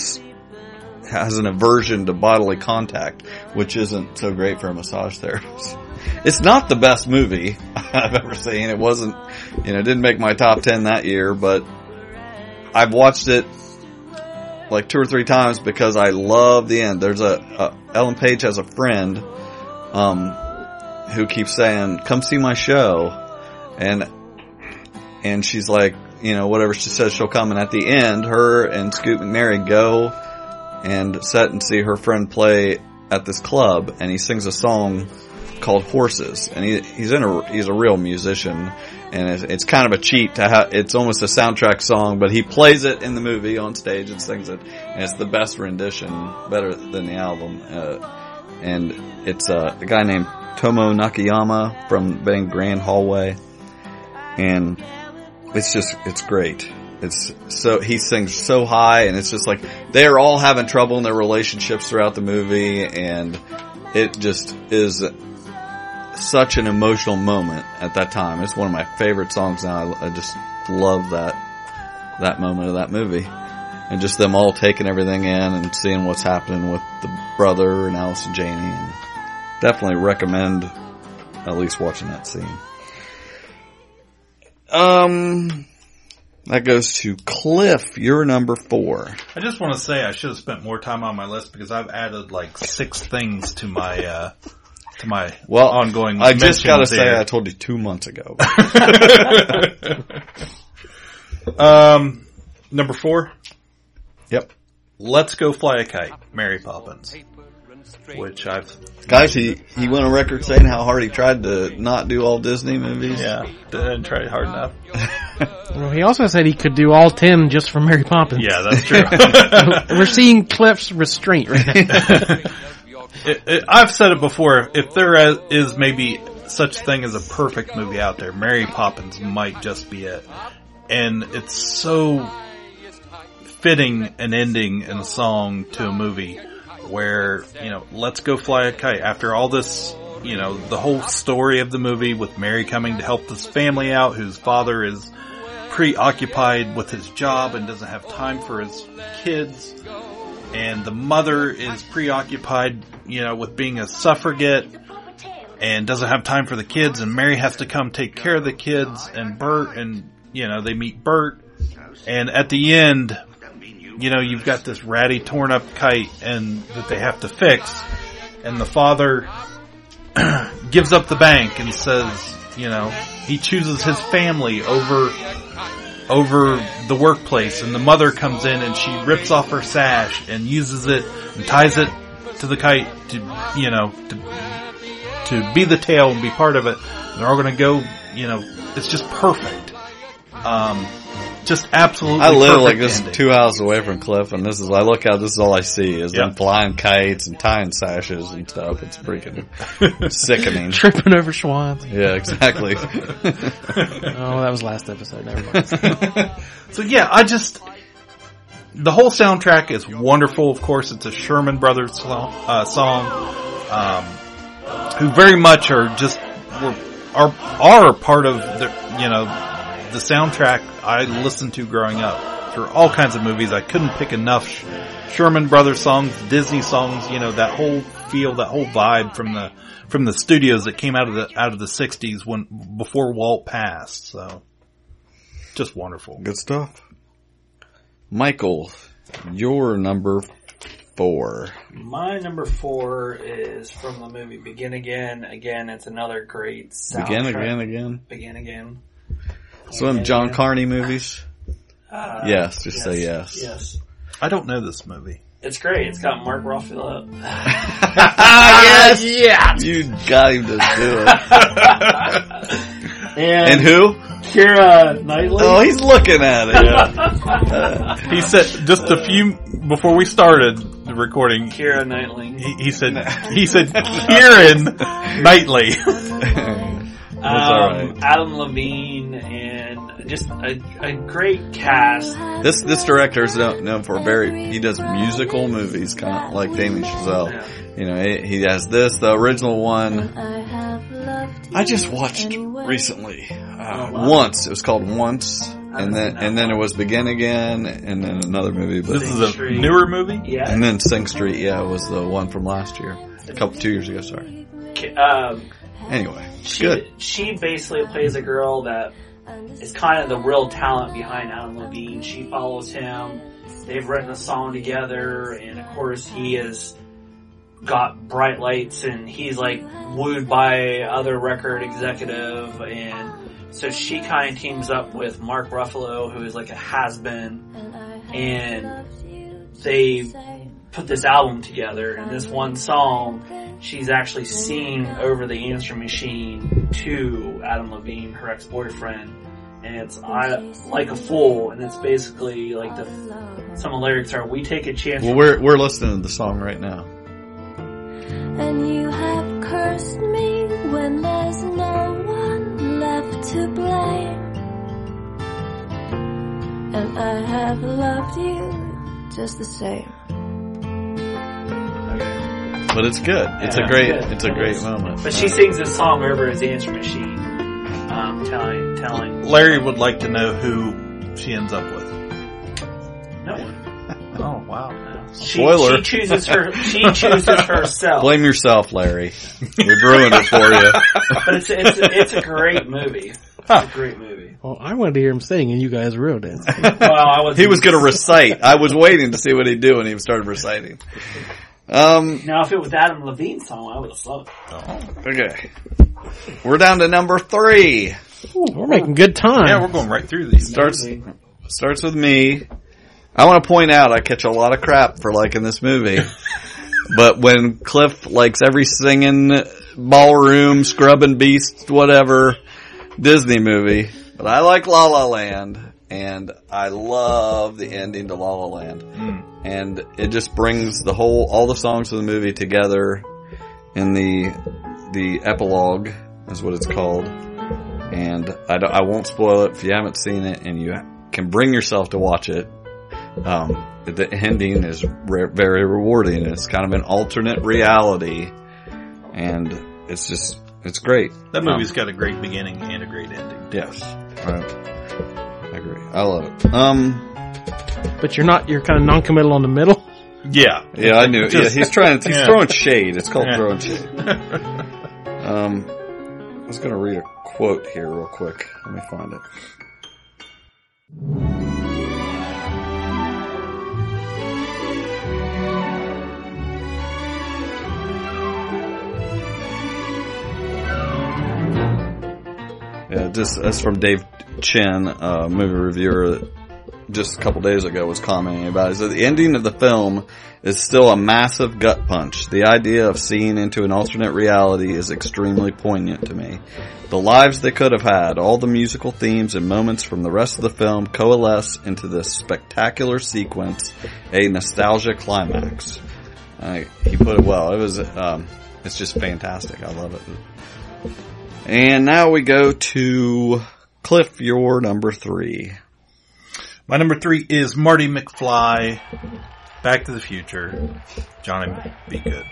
has an aversion to bodily contact, which isn't so great for a massage therapist. It's not the best movie I've ever seen. It wasn't, you know, didn't make my top 10 that year, but I've watched it like two or three times because I love the end. There's a, a Ellen Page has a friend, um, who keeps saying, come see my show. And, and she's like, you know, whatever she says, she'll come. And at the end, her and Scoot McNairy go and sit and see her friend play at this club, and he sings a song called Horses, and he, he's in a he's a real musician, and it's, it's kind of a cheat to have it's almost a soundtrack song, but he plays it in the movie on stage and sings it, and it's the best rendition, better than the album, uh, and it's uh, a guy named Tomo Nakayama from Bang Grand Hallway, and it's just it's great. It's so he sings so high, and it's just like they're all having trouble in their relationships throughout the movie, and it just is such an emotional moment at that time. It's one of my favorite songs now. I, I just love that that moment of that movie, and just them all taking everything in and seeing what's happening with the brother and Allison Janney. And definitely recommend at least watching that scene. Um, that goes to Cliff. You're number four. I just want to say I should have spent more time on my list because I've added like six things to my uh to my Well, ongoing. I just gotta mentions say. I told you two months ago. um, number four. Yep. Let's go fly a kite, Mary Poppins, which I've Guys, he, he went on record saying how hard he tried to not do all Disney movies. Yeah, didn't try hard enough. Well, he also said he could do all ten just for Mary Poppins. Yeah, that's true. We're seeing Cliff's restraint right now. it, it, I've said it before. If there is- is maybe such thing as a perfect movie out there, Mary Poppins might just be it. And it's so fitting an ending and a song to a movie where, you know, let's go fly a kite. After all this, you know, the whole story of the movie with Mary coming to help this family out whose father is preoccupied with his job and doesn't have time for his kids. And the mother is preoccupied, you know, with being a suffragette and doesn't have time for the kids and Mary has to come take care of the kids and Bert and, you know, they meet Bert and at the end, you know, you've got this ratty torn up kite and that they have to fix and the father gives up the bank and says, you know, he chooses his family over over the workplace and the mother comes in and she rips off her sash and uses it and ties it to the kite to, you know, to, to be the tail and be part of it. And they're all gonna go, you know, it's just perfect. Um, just absolutely I live like this ending. two hours away from Cliff, and this is I look out. This is all I see is them flying kites and tying sashes and stuff. It's freaking sickening. Tripping over swans. Yeah, exactly. oh, that was last episode. Never mind. So yeah, I just the whole soundtrack is wonderful. Of course, it's a Sherman Brothers song, uh, song um, who very much are just were, are are part of the you know the soundtrack I listened to growing up through all kinds of movies. I couldn't pick enough Sherman Brothers songs, Disney songs. You know that whole feel, that whole vibe from the from the studios that came out of the out of the '60s when before Walt passed. So just wonderful. Good stuff. Michael, your number four. My number four is from the movie Begin Again. Again, it's another great soundtrack. Begin again, again. Begin Again. So them John Carney movies. Uh, yes, just say yes. Yes. I don't know this movie. It's great. It's got Mark Ruffalo. yes, yeah. You got him to do it. And, and who? Keira Knightley. Oh, he's looking at it. he said just a few before we started the recording. Keira Knightley. He, he said he said Kieran Knightley. Um, alright. Adam Levine and just a, a great cast. This this director is known, known for very he does musical movies, kind of like Damien Chazelle. You know, he, he has this, the original one. I just watched recently uh, once. It was called Once, and then and then it was Begin Again, and then another movie. But This is a newer movie. Yeah. and then Sing Street, yeah, was the one from last year, a couple two years ago. Sorry. Um, Anyway, she, good. She basically plays a girl that is kind of the real talent behind Adam Levine. She follows him. They've written a song together, and of course, he has got bright lights, and he's like wooed by other record executive, and so she kind of teams up with Mark Ruffalo, who is like a has been, and they put this album together, and this one song she's actually singing over the answer machine to Adam Levine, her ex-boyfriend. And it's I like a fool, and it's basically like the some of the lyrics are "We take a chance." Well, we're we're listening to the song right now. And you have cursed me when there's no one left to blame. And I have loved you just the same. But it's good. It's Yeah, a great. good. It's a It great is. moment. But she sings this song over his answer machine, um, telling telling Larry would like to know who she ends up with. no one. Oh wow! She, Spoiler. she chooses her. She chooses herself. Blame yourself, Larry. We ruined it for you. But it's it's it's a great movie. It's a great movie. Well, I wanted to hear him sing, and you guys ruined it. Well, I was. He was going to recite. I was waiting to see what he'd do, and he started reciting. Um. Now, if it was Adam Levine's song, I would have loved it. Okay. We're down to number three. We're making good time. Yeah, we're going right through these. Starts starts with me. I want to point out I catch a lot of crap for liking this movie. but when Cliff likes every singing ballroom, scrubbing beast, whatever Disney movie, but I like La La Land and I love the ending to La La Land. And it just brings the whole all the songs of the movie together in the the epilogue is what it's called. And I, don't- I won't spoil it if you haven't seen it and you can bring yourself to watch it. Um, the ending is re- very rewarding. It's kind of an alternate reality, and it's just it's great. That Um, movie's got a great beginning and a great ending. yes. Right. I agree. I love it. Um, But you're not. You're kind of non-committal on the middle. Yeah. yeah, I knew. Just- yeah, he's trying. He's Yeah. throwing shade. It's called Yeah. throwing shade. Um, I was gonna read a quote here real quick. Let me find it. Yeah, just that's from Dave Chen, uh, movie reviewer. Just a couple days ago, was commenting about it. The ending of the film is still a massive gut punch. The idea of seeing into an alternate reality is extremely poignant to me. The lives they could have had, all the musical themes and moments from the rest of the film coalesce into this spectacular sequence, a nostalgia climax. Uh, he put it well. It was, um, it's just fantastic. I love it. And now we go to Cliff, your number three. My number three is Marty McFly, Back to the Future, Johnny B. Goode.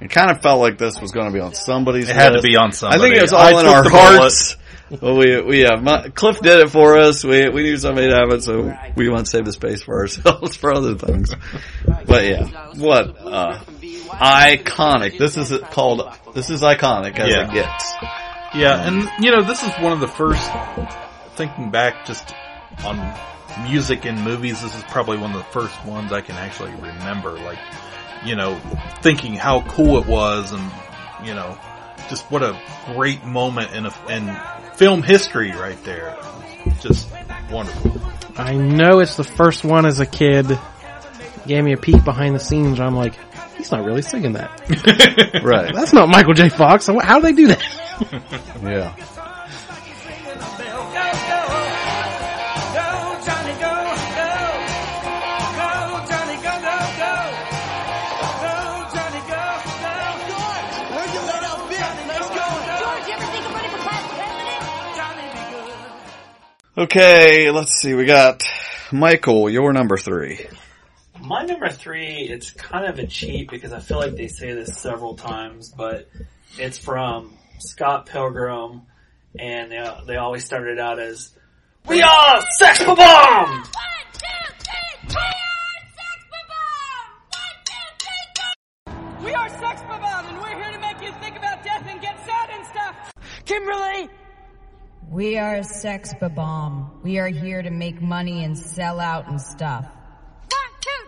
It kind of felt like this was going to be on somebody's. It had to be on somebody. I think it was all I in our hearts. Well, we we have my, Cliff did it for us. We we knew somebody to have it, so we want to save the space for ourselves for other things. But yeah, what uh, iconic! This is called. This is iconic as Yeah. it gets. Yeah, and you know, this is one of the first, thinking back just on music and movies, this is probably one of the first ones I can actually remember, like, you know, thinking how cool it was and, you know, just what a great moment in a, in film history right there. Just wonderful. I know it's the first one as a kid. Gave me a peek behind the scenes. I'm like, he's not really singing that. Right. That's not Michael J. Fox. So How do they do that? Yeah. Okay, let's see. We got Michael, your number three. My number three, it's kind of a cheat because I feel like they say this several times, but it's from Scott Pilgrim, and they, they always started out as, We are Sex Bomb! We are Sex Bomb, and we're here to make you think about death and get sad and stuff. Kimberly! We are Sex Bomb. We are here to make money and sell out and stuff.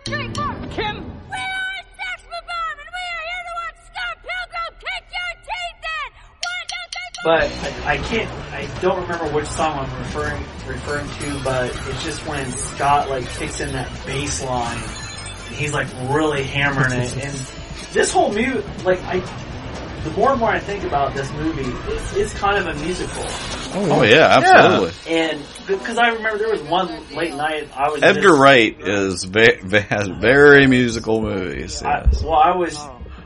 One, two, three, four. Kim! We are Sex Bomb, and we are here to watch Scott Pilgrim kick your teeth in! One, two, three, four. But I, I can't, I don't remember which song I'm referring, referring to, but it's just when Scott like kicks in that bass line, and he's like really hammering it, and this whole movie, like I, the more and more I think about this movie, it's, it's kind of a musical. Oh, yeah, oh, absolutely. And because I remember there was one late night I was Edgar just- Wright is ve- ve- has very musical movies. I, well, I was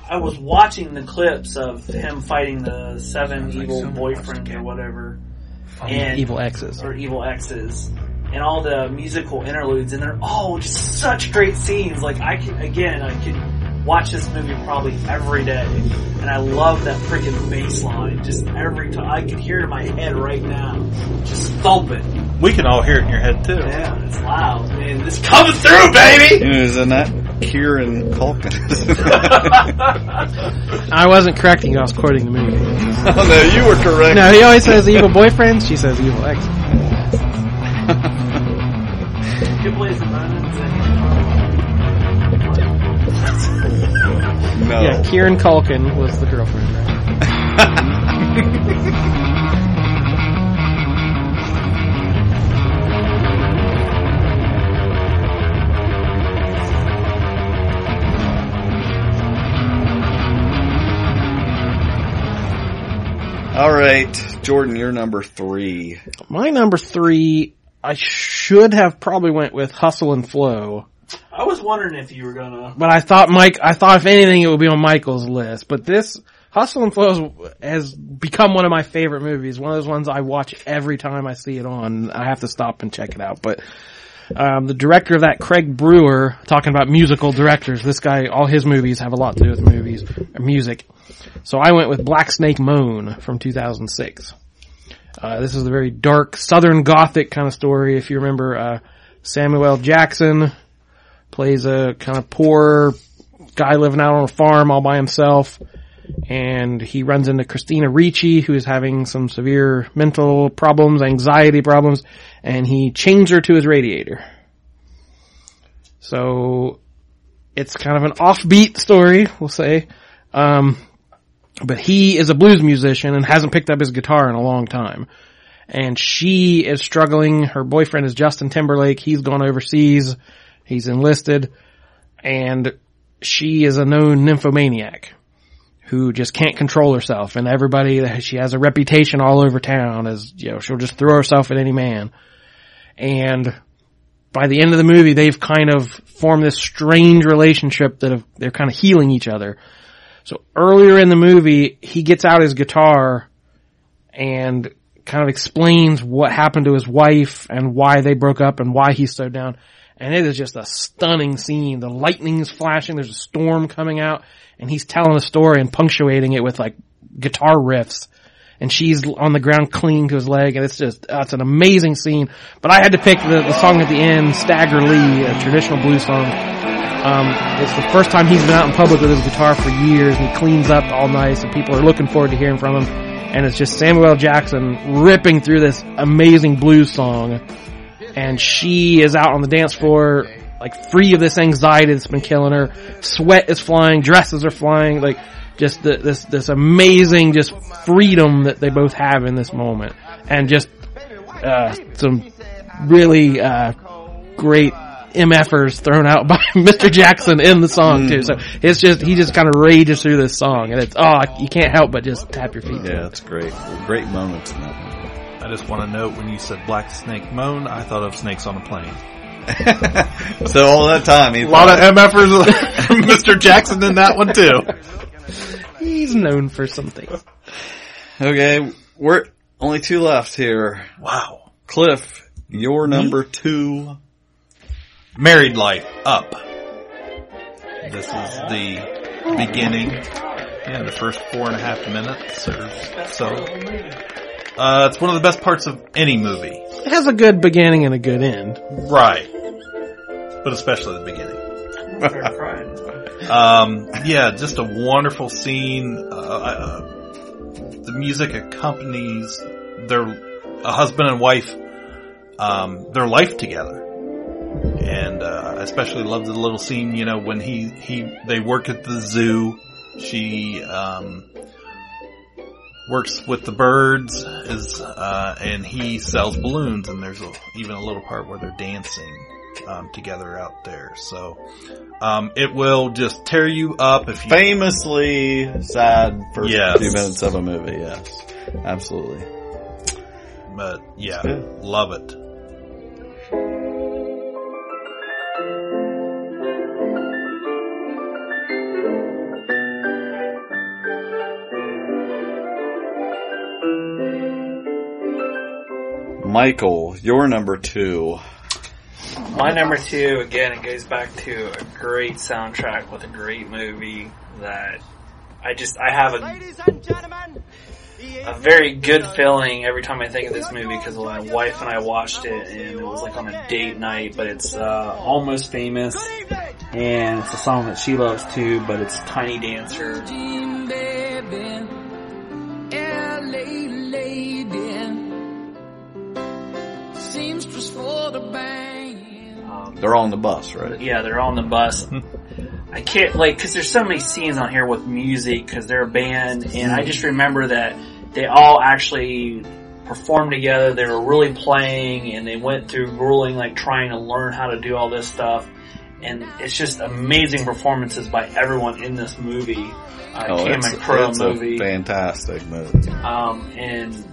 I was watching the clips of him fighting the seven evil boyfriends or whatever, and Evil X's. or evil exes, and all the musical interludes, and they're all just such great scenes. Like I could again, I could watch this movie probably every day, and I love that freaking bass line. Just every time I can hear it in my head right now, just thumping. We can all hear it in your head too. Yeah, it's loud, man. It's coming through, baby. Isn't that Kieran Culkin? I wasn't correcting you. I was quoting the movie. oh no, you were correct. No, he always says evil boyfriends. She says evil ex. Good plays and No. Yeah, Kieran Culkin was the girlfriend. Right? All right, Jordan, you're number three. My number three, I should have probably went with Hustle and Flow. I was wondering if you were gonna. But I thought Mike, I thought if anything it would be on Michael's list. But this Hustle and Flow has become one of my favorite movies. One of those ones I watch every time I see it on. I have to stop and check it out. But um, the director of that, Craig Brewer, talking about musical directors. This guy, all his movies have a lot to do with movies or music. So I went with Black Snake Moan from 2006. Uh, this is a very dark Southern Gothic kind of story. If you remember, uh, Samuel Jackson plays a kind of poor guy living out on a farm all by himself. And he runs into Christina Ricci, who is having some severe mental problems, anxiety problems, and he chains her to his radiator. So, it's kind of an offbeat story, we'll say. Um, but he is a blues musician and hasn't picked up his guitar in a long time. And she is struggling. Her boyfriend is Justin Timberlake. He's gone overseas. He's enlisted and she is a known nymphomaniac who just can't control herself and everybody, she has a reputation all over town as, you know, she'll just throw herself at any man. And by the end of the movie, they've kind of formed this strange relationship that have, they're kind of healing each other. So earlier in the movie, he gets out his guitar and kind of explains what happened to his wife and why they broke up and why he's so down. And it is just a stunning scene. The lightning's flashing. There's a storm coming out and he's telling a story and punctuating it with like guitar riffs. And she's on the ground clinging to his leg and it's just, uh, it's an amazing scene. But I had to pick the, the song at the end, Stagger Lee, a traditional blues song. Um, it's the first time he's been out in public with his guitar for years and he cleans up all nice and people are looking forward to hearing from him. And it's just Samuel Jackson ripping through this amazing blues song. And she is out on the dance floor, like free of this anxiety that's been killing her. Sweat is flying, dresses are flying, like just the, this, this amazing just freedom that they both have in this moment. And just, uh, some really, uh, great MFers thrown out by Mr. Jackson in the song too. So it's just, he just kind of rages through this song and it's, oh, you can't help but just tap your feet. Yeah, it's great. Great moments in that. I just want to note when you said Black Snake Moan, I thought of Snakes on a Plane. so all that time, he a lot of MFers, Mr. Jackson in that one too. He's known for something. Okay, we're only two left here. Wow. Cliff, your hmm? number two. Married Life, Up. This is the beginning. Yeah, the first four and a half minutes or so. Uh, it's one of the best parts of any movie. It has a good beginning and a good end. Right. But especially the beginning. um, yeah, just a wonderful scene. Uh, uh, the music accompanies their a husband and wife, um, their life together. And uh, I especially love the little scene, you know, when he he they work at the zoo. She um, works with the birds, is uh, and he sells balloons, and there's a, even a little part where they're dancing um, together out there. So um, it will just tear you up if you Famously sad first Yes. few minutes of a movie. Yes, absolutely. But yeah, love it. Michael, your number two. My number two, again, it goes back to a great soundtrack with a great movie that I just, I have a, a very good feeling every time I think of this movie because my wife and I watched it and it was like on a date night, but it's, uh, almost famous and it's a song that she loves too, but it's Tiny Dancer. They're on the bus, right? Yeah, they're on the bus. I can't like because there's so many scenes on here with music because they're a band, and I just remember that they all actually performed together. They were really playing, and they went through grueling like trying to learn how to do all this stuff. And it's just amazing performances by everyone in this movie. Uh, oh, Cam it's, and it's movie. a fantastic movie. Um, and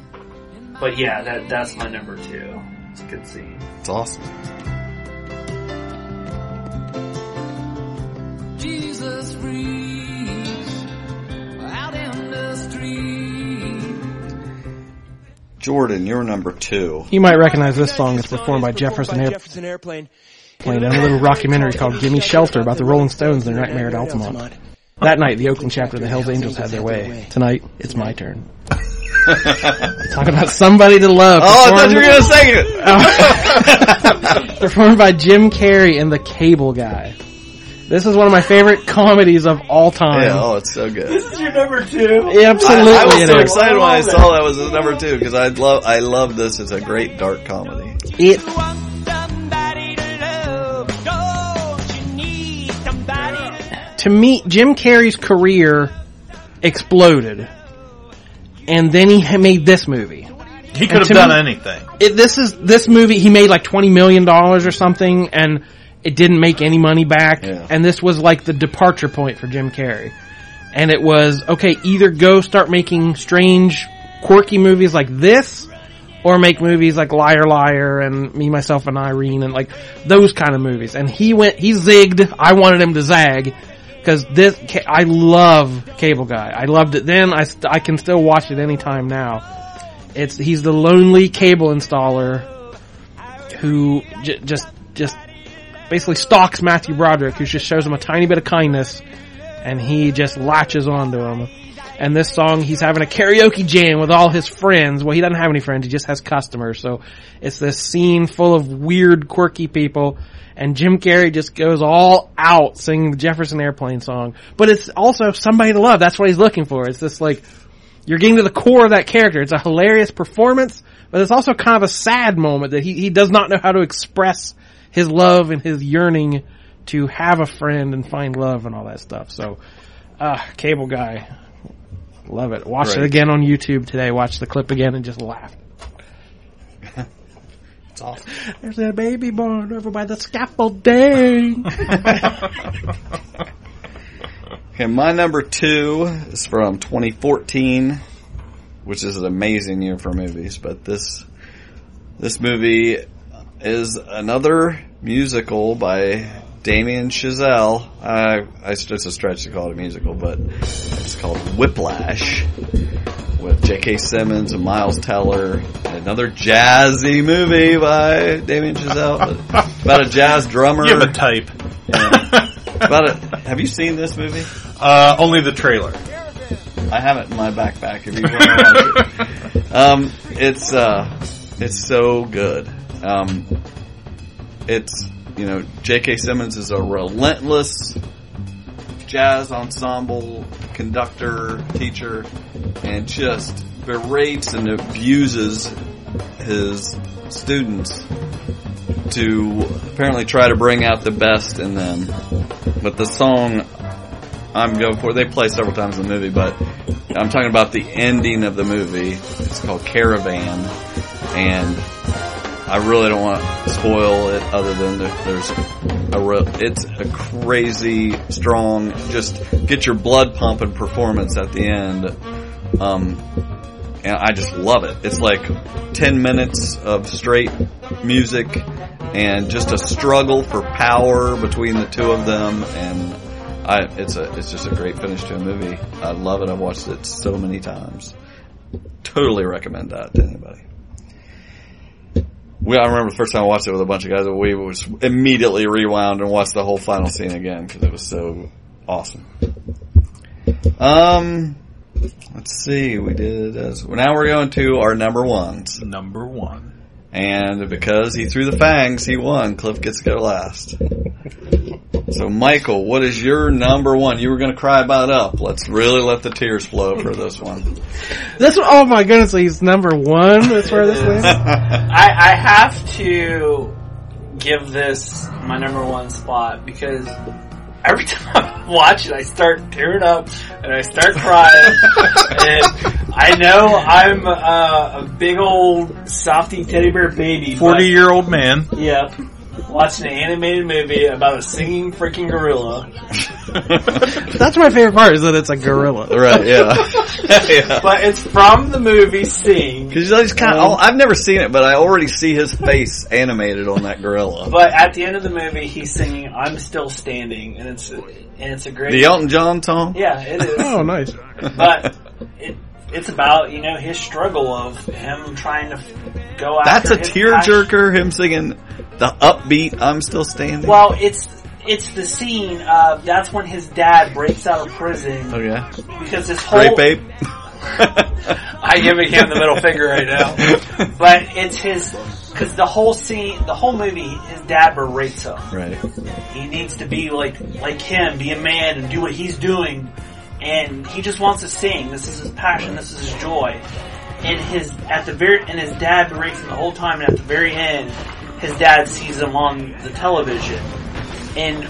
but yeah, that that's my number two. It's a good scene. It's awesome. Jordan, you're number two. You might recognize this song. It's performed by Jefferson Airplane Jefferson Airplane. in a little documentary called Gimme Shelter about the Rolling Stones and their nightmare at Altamont. That night, the Oakland chapter of the Hells Angels had their way. Tonight, it's my turn. Talking about somebody to love. Oh, I thought you were gonna sing it. performed by Jim Carrey and the Cable Guy. This is one of my favorite comedies of all time. Yeah, oh, it's so good. This is your number two. Yeah, absolutely. I, I was so is. excited when I saw that was his number two because I love I love this. It's a great dark comedy. It to me, Jim Carrey's career exploded, and then he made this movie. He could And have done me- anything. It, this is this movie. He made like twenty million dollars or something, and it didn't make any money back. And this was like the departure point for Jim Carrey. And it was okay. Either go start making strange, quirky movies like this, or make movies like Liar Liar and Me Myself and Irene and like those kind of movies. And he went. He zigged. I wanted him to zag. Because this, I love Cable Guy. I loved it then. I, I can still watch it anytime now. It's he's the lonely cable installer who j- just just basically stalks Matthew Broderick, who just shows him a tiny bit of kindness, and he just latches onto him. And this song, he's having a karaoke jam with all his friends. Well, he doesn't have any friends; he just has customers. So it's this scene full of weird, quirky people. And Jim Carrey just goes all out singing the Jefferson Airplane song. But it's also somebody to love. That's what he's looking for. It's this like, you're getting to the core of that character. It's a hilarious performance, but it's also kind of a sad moment that he, he does not know how to express his love and his yearning to have a friend and find love and all that stuff. So, uh, Cable Guy. Love it. Watch it again on YouTube today. Watch the clip again and just laugh. It's awesome. There's a baby born over by the scaffolding. Okay, my number two is from 2014, which is an amazing year for movies. But this this movie is another musical by Damien Chazelle. Uh, I, it's a stretch to call it a musical, but it's called Whiplash with J.K. Simmons and Miles Teller. Another jazzy movie by Damien Chazelle about a jazz drummer. You have a type. Yeah. about a, have you seen this movie? Uh, only the trailer. I have it in my backpack if you want to watch it. Um, it's, uh, it's so good. Um, it's, you know, J.K. Simmons is a relentless jazz ensemble conductor, teacher, and just berates and abuses his students to apparently try to bring out the best in them. But the song I'm going for, they play several times in the movie, but I'm talking about the ending of the movie. It's called Caravan, and I really don't want to spoil it other than there- there's a real, it's a crazy, strong, just get your blood pumping performance at the end. Um, and I just love it. It's like 10 minutes of straight music and just a struggle for power between the two of them and I, it's a, it's just a great finish to a movie. I love it. I've watched it so many times. Totally recommend that to anybody. We, I remember the first time I watched it with a bunch of guys, we was immediately rewound and watched the whole final scene again because it was so awesome. Um, let's see, we did as now we're going to our number ones. Number one. And because he threw the fangs, he won. Cliff gets to go last. So, Michael, what is your number one? You were going to cry about up. Let's really let the tears flow for this one. This one, oh my goodness, he's number one. That's where this is. I, I have to give this my number one spot because every time I watch it, I start tearing up and I start crying. and I know I'm uh, a big old softy teddy bear baby. but- 40 year old man. Yep. Watching an animated movie about a singing freaking gorilla. That's my favorite part is that it's a gorilla. Right, yeah. yeah. But it's from the movie Sing. Because I just kind of, I've never seen it, but I already see his face animated on that gorilla. But at the end of the movie, he's singing "I'm Still Standing," and it's and it's a great. The Elton John song? Yeah, it is. Oh, nice. But it, it's about you know his struggle of him trying to go out. That's a his passion. tearjerker, him singing the upbeat I'm Still Standing. Well, it's it's the scene. Uh, that's when his dad breaks out of prison Okay. because this whole Grape ape. I give him the middle finger right now. But it's his because the whole scene, the whole movie, his dad berates him. Right. He needs to be like like him, be a man, and do what he's doing. And he just wants to sing. This is his passion. This is his joy. And his at the very and his dad berates him the whole time. And at the very end, his dad sees him on the television, and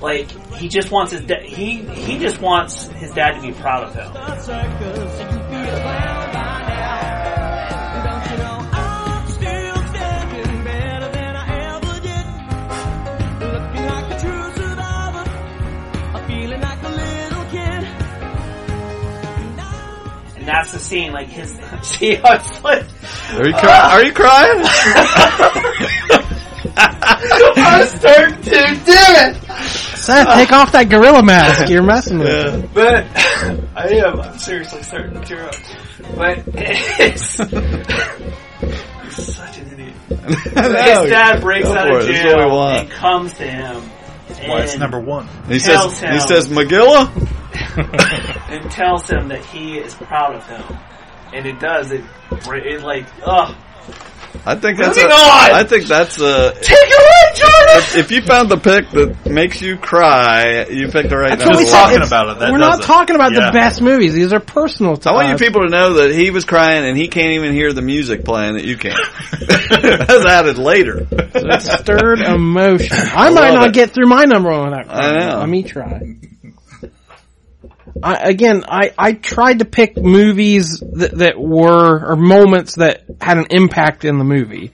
like he just wants his he he just wants his dad to be proud of him. That's the scene. Like his see how it's like. Are you, cry- are you crying? I start to damn it. Seth, take off that gorilla mask. You're messing with me. But I am. I'm seriously starting to tear up. But it's such an idiot. His dad breaks Go out of it. That's what we jail want. and comes to him. Why it's and number one. He tells says, him, he says, Magilla? and tells him that he is proud of him, and it does it. It like ugh. I think that's a, Moving on! I think that's a, Take it away, Jordan. if, if you found the pick that makes you cry, you picked the right That's number what we one. said. It's- We're not talking about the best movies. These are personal to I want you us. people to know that he was crying and he can't even hear the music playing that you can. That's added later. It stirred emotion. I, I might love not it. get through my number one without I know. Let me try. I, again, I, I tried to pick movies that, that were, or moments that had an impact in the movie.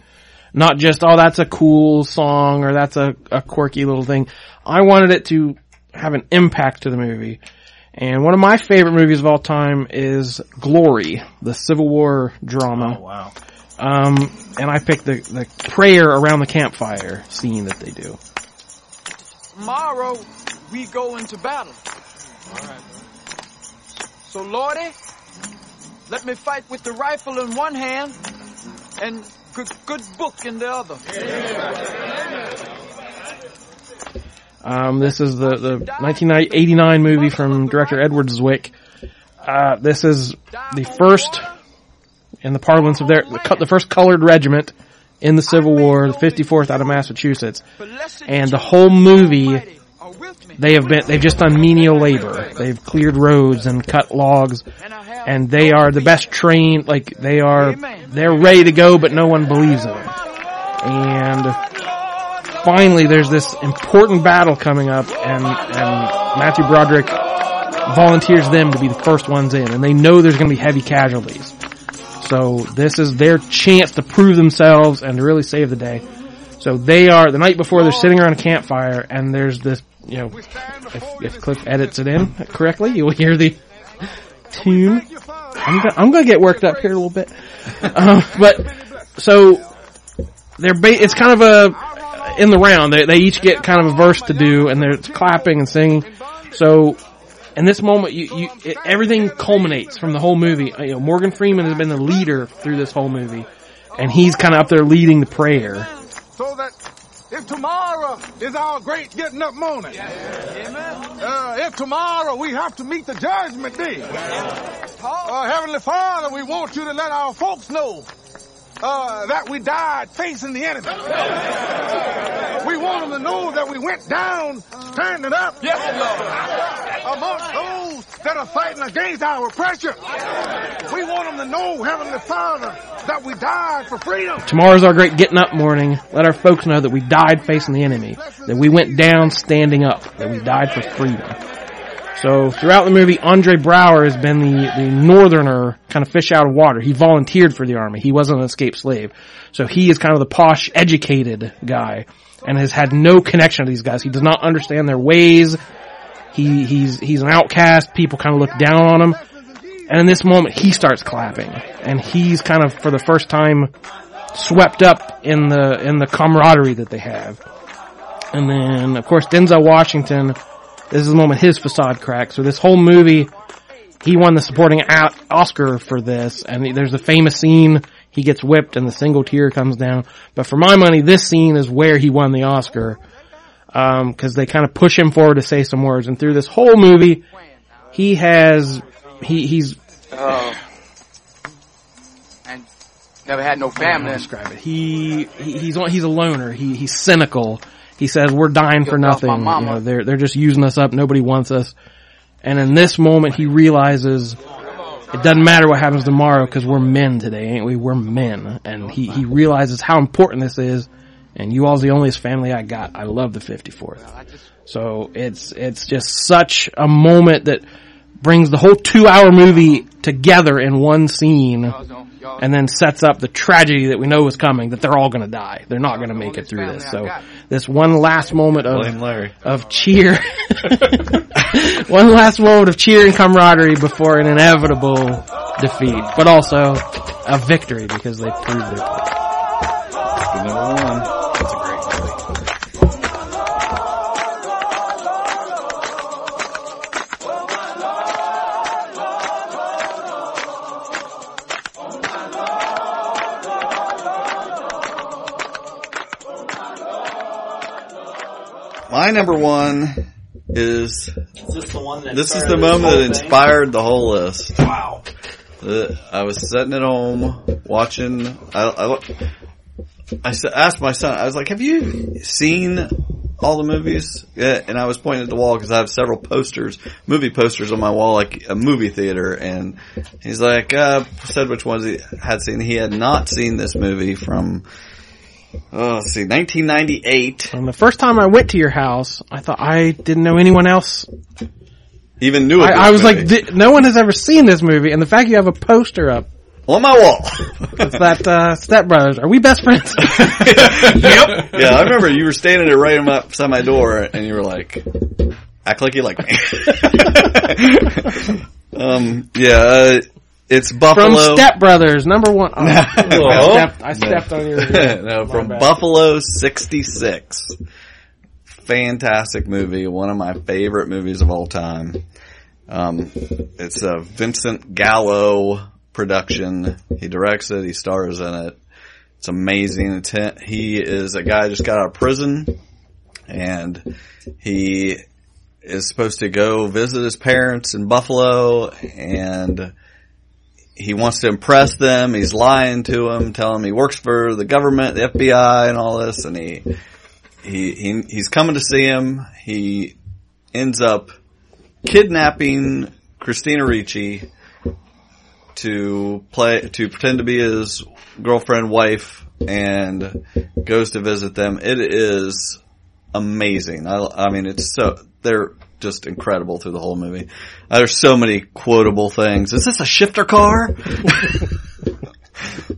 Not just, oh, that's a cool song or that's a, a quirky little thing. I wanted it to have an impact to the movie. And one of my favorite movies of all time is Glory, the Civil War drama. Oh, wow. Um, and I picked the, the prayer around the campfire scene that they do. Tomorrow we go into battle. So Lordy, let me fight with the rifle in one hand and good, good book in the other. Um, this is the, the 1989 movie from director Edward Zwick. Uh, this is the first in the parlance of their, the, the first colored regiment in the Civil War, the 54th out of Massachusetts. And the whole movie, they have been, they've just done menial labor. They've cleared roads and cut logs. And they are the best trained, like, they are, they're ready to go, but no one believes in them. And finally there's this important battle coming up and, and Matthew Broderick volunteers them to be the first ones in and they know there's going to be heavy casualties. So this is their chance to prove themselves and to really save the day. So they are, the night before they're sitting around a campfire and there's this, you know, if, if Cliff edits it in correctly, you'll hear the tune. I'm gonna, I'm gonna get worked up here a little bit. Uh, but, so, they're ba- it's kind of a in the round. They they each get kind of a verse to do, and they're clapping and singing. So, in this moment, you you it, everything culminates from the whole movie. You know, Morgan Freeman has been the leader through this whole movie, and he's kind of up there leading the prayer. So that if tomorrow is our great getting up morning, uh, if tomorrow we have to meet the judgment day, uh, Heavenly Father, we want you to let our folks know uh, that we died facing the enemy. We want them to know that we went down standing up. Yes, Lord. Amongst those that are fighting against our oppression. We want them to know, Heavenly Father, that we died for freedom. Tomorrow's our great getting up morning. Let our folks know that we died facing the enemy, that we went down standing up, that we died for freedom. So throughout the movie, Andre Braugher has been the, the northerner kind of fish out of water. He volunteered for the army. He wasn't an escaped slave. So he is kind of the posh, educated guy and has had no connection to these guys. He does not understand their ways. He, he's, he's an outcast. People kind of look down on him. And in this moment, he starts clapping and he's kind of, for the first time, swept up in the, in the camaraderie that they have. And then, of course, Denzel Washington, this is the moment his facade cracks. So this whole movie, he won the supporting Oscar for this, and there's a famous scene, he gets whipped and the single tear comes down. But for my money, this scene is where he won the Oscar. Um, cause they kind of push him forward to say some words, and through this whole movie, he has, he, he's. And never had no I don't know how family. describe it. He, he he's he's a loner. He he's cynical. He says we're dying for nothing. You know, they're they're just using us up. Nobody wants us. And in this moment, he realizes it doesn't matter what happens tomorrow because we're men today, ain't we? We're men, and he he realizes how important this is. And you all's the only family I got. I love the 54th. So it's it's just such a moment that brings the whole two hour movie together in one scene and then sets up the tragedy that we know is coming that they're all going to die. They're not going to make it through this. So this one last moment of Larry. of cheer one last moment of cheer and camaraderie before an inevitable defeat, but also a victory because they proved their point. Number one. My number one is Is this the one that this is the moment that thing? inspired the whole list. Wow. Uh, I was sitting at home watching. I asked my son. I was like, "Have you seen all the movies?" Yeah, and I was pointing at the wall because I have several posters, movie posters on my wall, like a movie theater. And he's like, uh, said which ones he had seen. He had not seen this movie from. Oh, let's see, 1998. And the first time I went to your house, I thought I didn't know anyone else. Even knew. of I, I was movie. like, "Th- no one has ever seen this movie, and the fact you have a poster up on my wall. it's that uh, Step Brothers. Are we best friends? yep. Yeah, I remember you were standing there right outside my door, and you were like, "Act like you like me." um, yeah, uh, it's Buffalo From. Step Brothers, number one. Oh, I stepped, I stepped on your. no, My from bad. Buffalo '66. Fantastic movie, one of my favorite movies of all time. Um, it's a Vincent Gallo production. He directs it. He stars in it. It's amazing. He is a guy who just got out of prison, and he is supposed to go visit his parents in Buffalo, and he wants to impress them. He's lying to them, telling them he works for the government, the FBI, and all this. And he he, he he's coming to see him. He ends up kidnapping Christina Ricci to play to pretend to be his girlfriend, wife, and goes to visit them. It is amazing. I, I mean, it's so they're just incredible through the whole movie. Uh, there's so many quotable things. Is this a shifter car?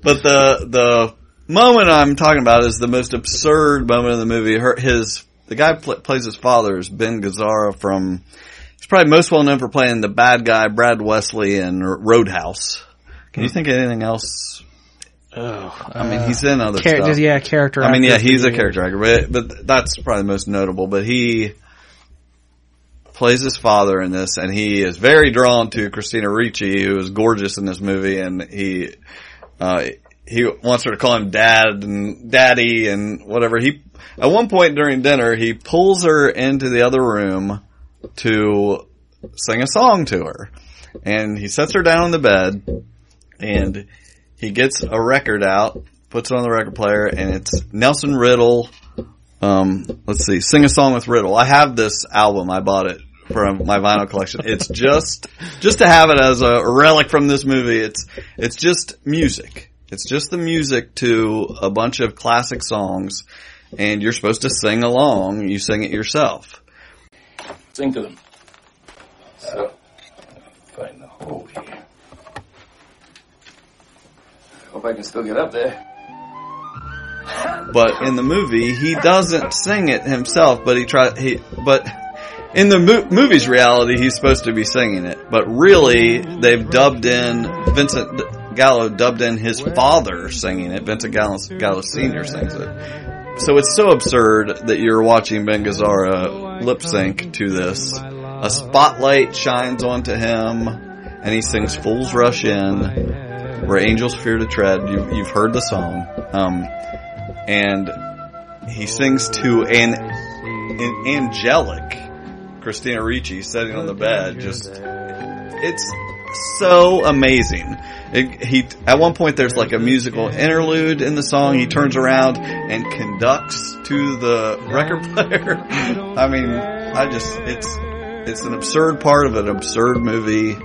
but the the moment I'm talking about is the most absurd moment in the movie. Her, his the guy pl- plays his father is Ben Gazzara from. He's probably most well known for playing the bad guy Brad Wesley in Roadhouse. Can you think of anything else? Oh, I mean, he's in other Char- stuff. yeah, character I mean, yeah, he's a character actor, but but that's probably the most notable. But he plays his father in this, and he is very drawn to Christina Ricci, who is gorgeous in this movie, and he uh, he wants her to call him dad and daddy and whatever. He at one point during dinner, he pulls her into the other room to sing a song to her, and he sets her down on the bed, and he gets a record out, puts it on the record player, and it's Nelson Riddle. Um, let's see, sing a song with Riddle. I have this album. I bought it from my vinyl collection. It's just, just to have it as a relic from this movie. It's, it's just music. It's just the music to a bunch of classic songs, and you're supposed to sing along. You sing it yourself. Sing to them. So, find the hole here. Hope I can still get up there. But in the movie, he doesn't sing it himself, but he tries. he but in the mo- movie's reality, he's supposed to be singing it. But really, they've dubbed in Vincent Gallo dubbed in his father singing it. Vincent Gallo, Gallo Senior sings it. So it's so absurd that you're watching Ben Gazzara lip sync to this. A spotlight shines onto him, and he sings "Fools Rush In," where angels fear to tread. You, you've heard the song. Um, and he sings to an, an angelic Christina Ricci sitting on the bed. Just it's so amazing. It, he at one point there's like a musical interlude in the song. He turns around and conducts to the record player. I mean, I just it's it's an absurd part of an absurd movie.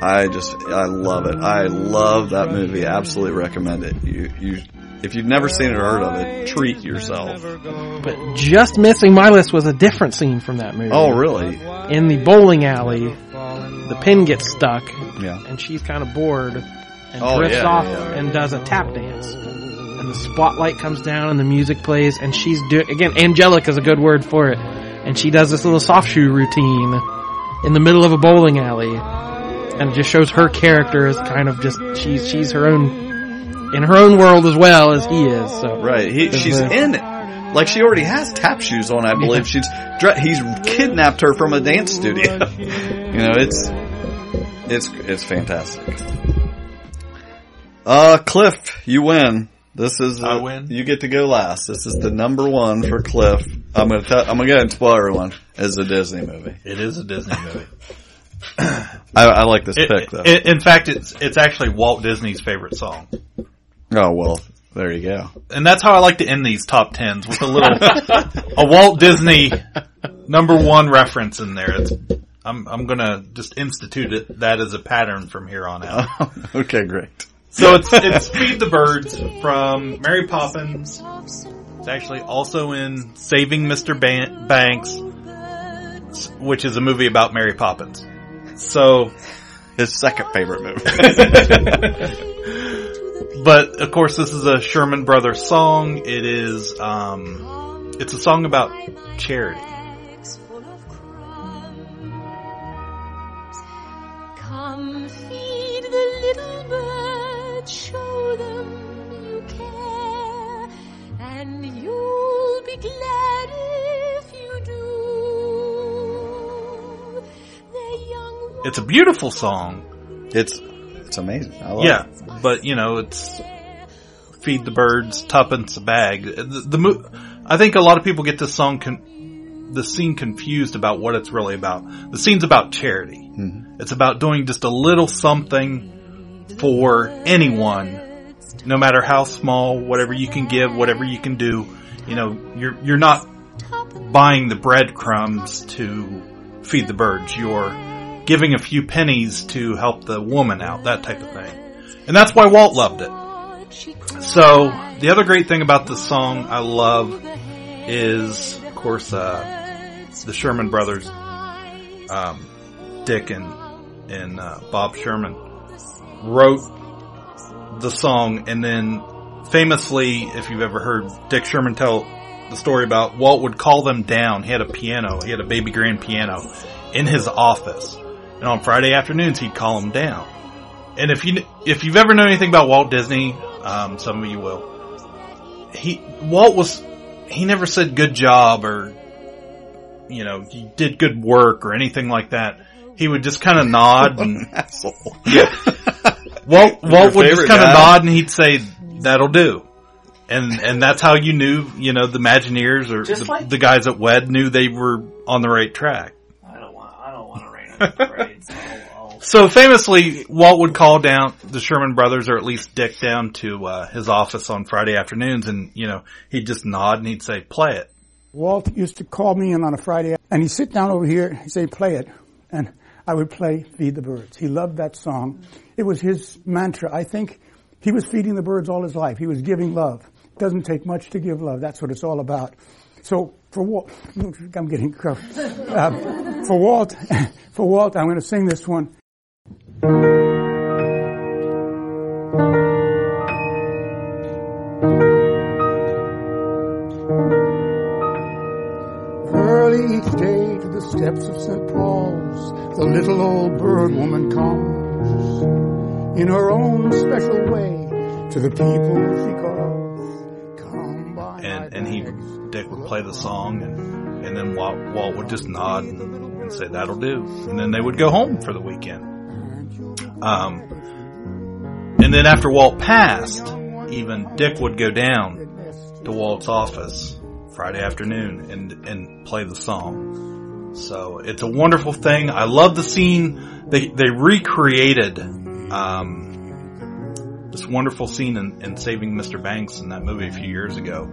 I just I love it. I love that movie. Absolutely recommend it. You you if you've never seen it or heard of it, treat yourself. But just missing my list was a different scene from that movie. Oh, really? In the bowling alley, the pin gets stuck. Yeah. And she's kind of bored and Oh, drifts yeah, off yeah. and does a tap dance. And the spotlight comes down and the music plays and she's doing, again, angelic is a good word for it. And she does this little soft shoe routine in the middle of a bowling alley. And it just shows her character as kind of just, she's, she's her own, in her own world as well as he is. So Right. He, she's a- in it. Like she already has tap shoes on, I believe. She's he's kidnapped her from a dance studio. you know, it's it's it's fantastic. Uh, Cliff, you win. This is I uh, win? You get to go last. This is the number one for Cliff. I'm gonna tell, I'm gonna go ahead and spoil everyone. It's a Disney movie. It is a Disney movie. I, I like this It- pick though. it- in fact, it's it's actually Walt Disney's favorite song, oh well, there you go. and that's how I like to end these top tens with a little a Walt Disney number one reference in there. It's, I'm I'm gonna just institute it that as a pattern from here on out. okay, great. So it's it's Feed the Birds from Mary Poppins. It's actually also in Saving Mr. Ban- Banks, which is a movie about Mary Poppins. So his second favorite movie. but of course, this is a Sherman Brothers song. It is um, it's a song about charity. Come feed the little birds, show them you care, and you'll be glad if you do. Their young It's a beautiful song. It's it's amazing. I love yeah, it. But you know, it's feed the birds, tuppence a bag. The, the mo- I think a lot of people get this song, con- the scene confused about what it's really about. The scene's about charity. Mm-hmm. It's about doing just a little something for anyone, no matter how small, whatever you can give, whatever you can do. You know, you're you're not buying the breadcrumbs to feed the birds. You're giving a few pennies to help the woman out, that type of thing. And that's why Walt loved it. So, the other great thing about this song I love is, of course, uh, the Sherman brothers, um, Dick and, and, uh, Bob Sherman wrote the song and then famously, if you've ever heard Dick Sherman tell the story about Walt would call them down. He had a piano, he had a baby grand piano in his office. And on Friday afternoons, he'd call them down. And if you, if you've ever known anything about Walt Disney, um, some of you will. He, Walt was, he never said good job or, you know, you did good work or anything like that. He would just kind of nod and, yeah. Walt, Walt would just kind of nod and he'd say, that'll do. And, and that's how you knew, you know, the Imagineers or the, like- the guys at WED knew they were on the right track. I don't want. I don't want to rain on the parade. So famously, Walt would call down the Sherman brothers, or at least Dick, down to uh, his office on Friday afternoons, and you know he'd just nod and he'd say, "Play it." Walt used to call me in on a Friday, and he'd sit down over here, he'd say, play it. And I would play Feed the Birds. He loved that song. It was his mantra. I think he was feeding the birds all his life. He was giving love. It doesn't take much to give love. That's what it's all about. So for Walt, I'm getting. Uh, for Walt, for Walt, I'm going to sing this one. Early each day to the steps of St. Paul's, the little old bird woman comes in her own special way to the people she calls. Come by And and he Dick would play the song, and and then Walt, Walt would just nod and, and say, "That'll do," and then they would go home for the weekend. Um, and then after Walt passed, even Dick would go down, to, Walt's office Friday afternoon and and play the song. So it's a wonderful thing. I love the scene. They they recreated um, this wonderful scene in, in Saving Mr. Banks in that movie a few years ago.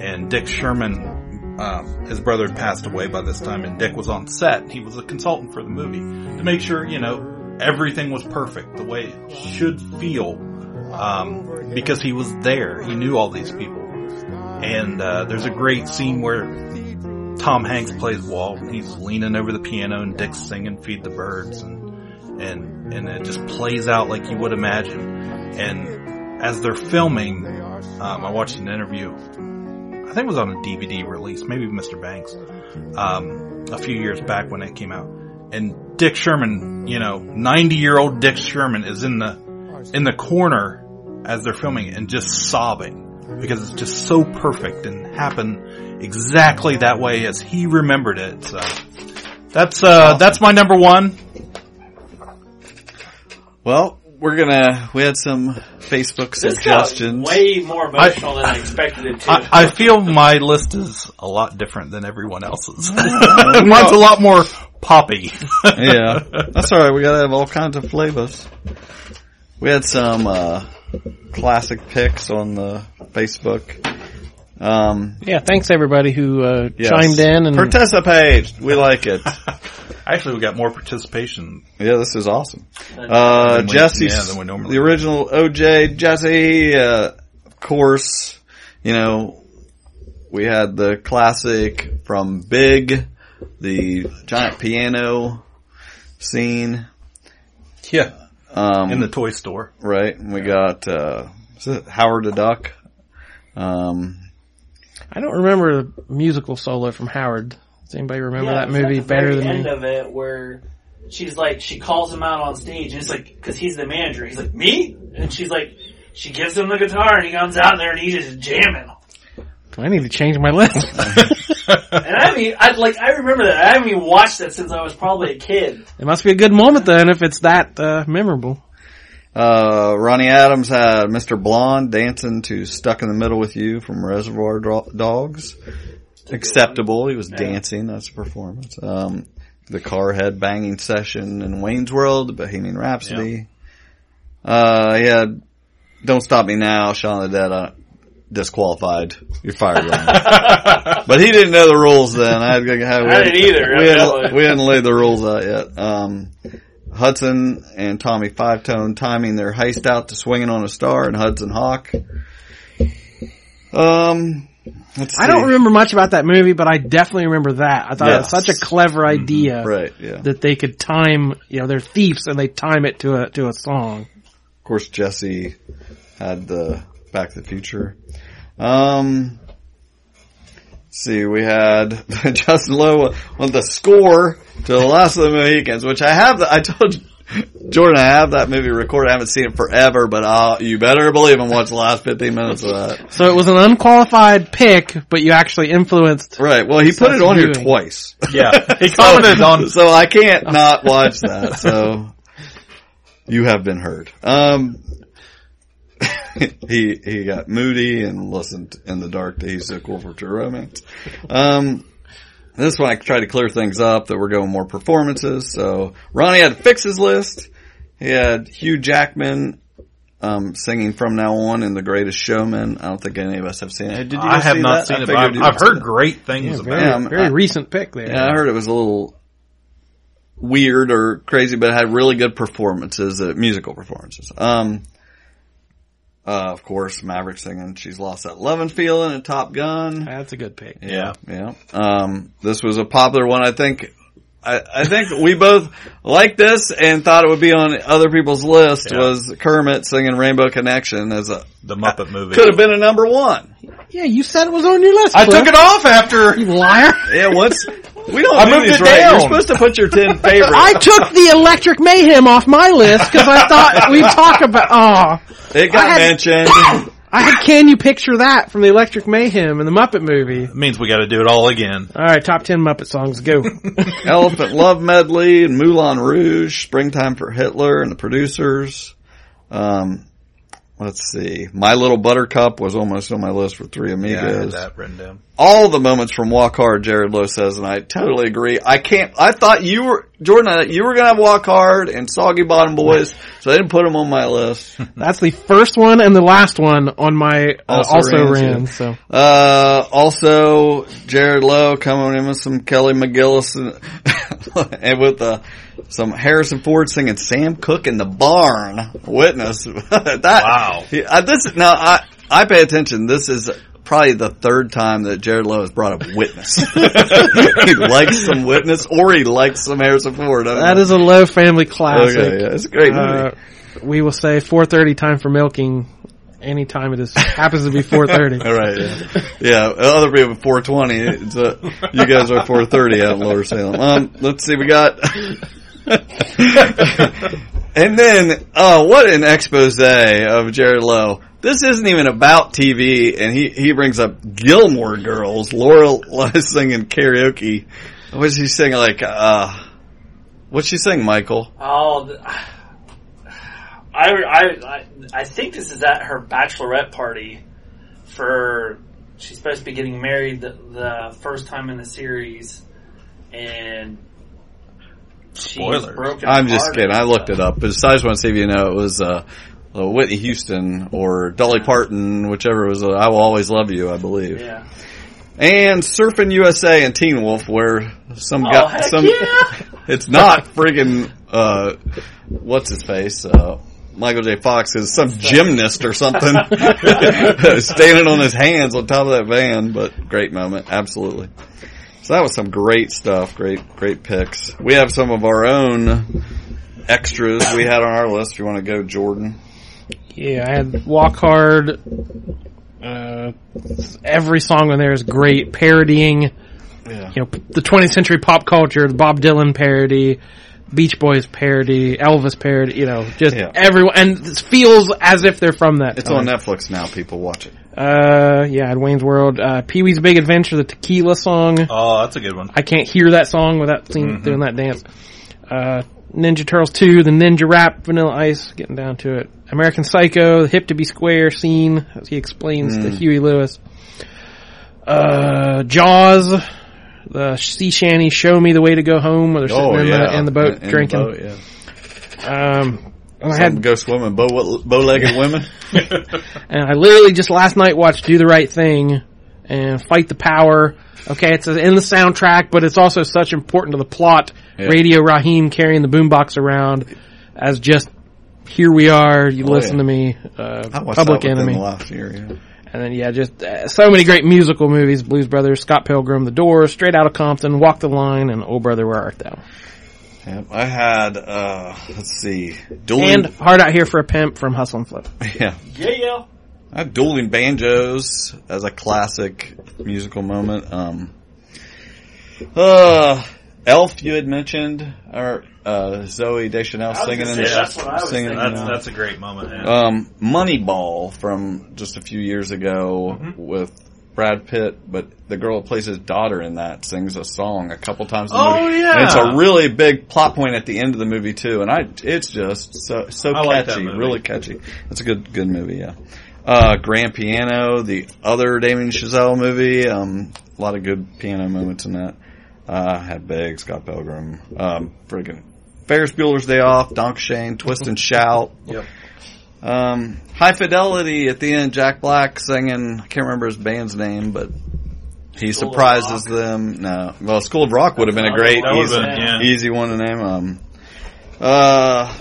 And Dick Sherman, um, his brother had passed away by this time, and Dick was on set. He was a consultant for the movie to make sure you know everything was perfect the way it should feel. Um, because he was there, he knew all these people. And uh, there's a great scene where Tom Hanks plays Walt. He's leaning over the piano and Dick's singing "Feed the Birds," and and and it just plays out like you would imagine. And as they're filming, um, I watched an interview. I think it was on a DVD release, maybe Mr. Banks, um, a few years back when it came out. And Dick Sherman, you know, ninety year old Dick Sherman is in the in the corner as they're filming it and just sobbing because it's just so perfect and happened exactly that way as he remembered it. So that's uh that's my number one. Well, we're gonna. We had some Facebook This suggestions. way more emotional than I expected it to. I, I feel my list is a lot different than everyone else's. Mine's a lot more poppy. yeah, that's all right. We gotta have all kinds of flavors. We had some uh, classic picks on the Facebook. Um, Yeah, thanks everybody who uh, yes. chimed in and participate. We like it. Actually, we got more participation. Yeah, this is awesome. Uh, Jesse, yeah, than we normally the original OJ, Jesse, uh, of course, you know, we had the classic from Big, the giant piano scene. Yeah. Um, In the toy store. Right. And we got, uh, Howard the Duck? Um, I don't remember the musical solo from Howard. Does anybody remember Yeah, that movie the better very than end me? of it where she's like she calls him out on stage and it's like because he's the manager he's like me and she's like she gives him the guitar and he comes out there and he's just jamming Do I need to change my list? and I mean I like I remember that I haven't even watched that since I was probably a kid it must be a good moment then if it's that uh, memorable. Uh, Ronnie Adams had Mr. Blonde dancing to Stuck in the Middle with You from Reservoir Dogs. Acceptable. He was dancing. That's a performance. Um, the car head banging session in Wayne's World, the Bohemian Rhapsody. Uh, yeah, Don't Stop Me Now, Shaun of the Dead, uh, disqualified. You're fired, but he didn't know the rules then. I, had, we I hadn't- didn't either, We hadn't, we hadn't laid the rules out yet. Um, Hudson and Tommy Five Tone timing their heist out to swinging on a star and Hudson Hawk. Um, let's I don't remember much about that movie, but I definitely remember that. I thought it was such a clever idea. Right, yeah. That they could time, you know, they're thieves and they time it to a, to a song. Of course, Jesse had the Back to the Future. Um, let's see, we had Justin Lowe on the score to the last of the Mohicans, which I have. The, I told Jordan I have that movie recorded. I haven't seen it forever, but uh, you better believe I'm watching the last 15 minutes of that. So it was an unqualified pick, but you actually influenced. Right. Well, he put it on here twice. Yeah. He So- commented on- So I can't not watch that. So you have been heard. Um, he he got moody and listened in the dark to He's So Cool for True Romance. Um, this one I tried to clear things up that we're going more performances. So Ronnie had to fix his list. He had Hugh Jackman um, singing from now on in The Greatest Showman. I don't think any of us have seen it. Did you I have see not that? seen I it, but I've- I've heard it. great things Yeah, about very, it. Very I- recent pick there. Yeah, I heard it was a little weird or crazy, but it had really good performances, uh, musical performances. Um, uh, of course, Maverick singing "She's Lost That Lovin' Feeling" and Top Gun. That's a good pick. Yeah, yeah. Um, this was a popular one. I think. I, I think we both liked this and thought it would be on other people's list. Yeah. Was Kermit singing "Rainbow Connection" as a The Muppet movie. could have been a number one. Yeah, you said it was on your list. I Cliff. took it off after. You liar. Yeah, once we don't I do moved these it right. You're supposed to put your ten favorites. I took the Electric Mayhem off my list because I thought we'd talk about. Oh, It got I had- mentioned. I had Can You Picture That from the Electric Mayhem and the Muppet movie. It means we got to do it all again. All right, top ten Muppet songs, go. Elephant Love Medley and Moulin Rouge, Springtime for Hitler and the producers. Um, let's see. My Little Buttercup was almost on my list for Three Yeah, I had Amigos. that written down. All the moments from Walk Hard, Jared Lowe says, and I totally agree. I can't, I thought you were, Jordan, you were gonna have Walk Hard and Soggy Bottom Boys, so I didn't put them on my list. That's the first one and the last one on my uh, also, ran, ran. So Uh, also, Jared Lowe coming in with some Kelly McGillis and, and with, uh, some Harrison Ford singing Sam Cooke in the barn. Witness. that, wow. this, now, I, I pay attention. This is probably the third time that Jared Lowe has brought up Witness. he likes some Witness or he likes some Harrison Ford. I don't that know. is a Lowe family classic. Okay, yeah, it's a great movie. Uh, we will say 4:30 time for milking. Anytime it is happens to be 4:30. All right, yeah. yeah, other people 420. Uh, you guys are 430 out in Lower Salem. Um, let's see, we got. and then, oh, what an expose of Jared Lowe. This isn't even about TV, and he, he brings up Gilmore Girls. Laura is singing karaoke. What's she singing? Like, uh, what's she sing, Michael? Oh, I, I, I think this is at her bachelorette party for, she's supposed to be getting married the, the first time in the series, and she's broken I'm just kidding. I looked it up. But I just want to see if you know it was uh, uh, Whitney Houston or Dolly Parton, whichever was. Uh, I will always love you. I believe. Yeah. And Surfing USA and Teen Wolf, where some Oh, guy, heck some, yeah! it's not friggin' uh, what's his face, uh, Michael J. Fox is some gymnast or something, standing on his hands on top of that van. But great moment, absolutely. So that was some great stuff, great, great picks. We have some of our own extras we had on our list. If you want to go, Jordan. Yeah, I had Walk Hard. Uh, every song on there is great, parodying. Yeah. You know, the 20th century pop culture, the Bob Dylan parody, Beach Boys parody, Elvis parody. You know, just everyone, and it feels as if they're from that. It's time. on Netflix now. People watch it. Uh, yeah, I had Wayne's World, uh, Pee Wee's Big Adventure, the Tequila song. Oh, that's a good one. I can't hear that song without seeing, Mhm. doing that dance. Uh, Ninja Turtles 2, the Ninja Rap, Vanilla Ice, getting down to it. American Psycho, the Hip to Be Square scene, as he explains to Mm. Huey Lewis. Uh, Jaws, the sea shanty, Show Me the Way to Go Home, where they're sitting Oh, in, yeah. the, in the boat In the drinking. boat, yeah. Um, I had go swimming, bow bow-legged women. and I literally just last night watched Do the Right Thing and Fight the Power. Okay, it's in the soundtrack, but it's also such important to the plot. Yeah. Radio Raheem carrying the boombox around as just here we are. You Oh, listen yeah. to me. Uh, I watched Public that Enemy. the last year. Yeah. And then yeah, just uh, so many great musical movies: Blues Brothers, Scott Pilgrim, The Doors, Straight Outta Compton, Walk the Line, and Oh Brother Where Art Thou? Yep. I had, uh, let's see, dueling, And Hard Out Here for a Pimp from Hustle and Flow. yeah. Yeah, yeah. I have dueling banjos as a classic musical moment. Um, uh, Elf, you had mentioned, or uh, Zooey Deschanel singing in say, the that's what I was singing. thinking. in That's- the- that's a great moment, yeah. Um, Moneyball from just a few years ago Mm-hmm. with Brad Pitt, but the girl who plays his daughter in that sings a song a couple times. In the Oh, movie. yeah. And it's a really big plot point at the end of the movie too, and I it's just so so I like that catchy, movie. really catchy. It's a good good movie, yeah. Uh, Grand Piano, the other Damien Chazelle movie, um, a lot of good piano moments in that. Uh, had Big, Scott Pilgrim, um, friggin' Ferris Bueller's Day Off, Danke Schoen, Twist and Shout. Yep. Um, High Fidelity at the end, Jack Black singing, I can't remember his band's name, but he School surprises them. No, well, School of Rock would have been a great, easy, been, yeah. easy one to name. Um, uh,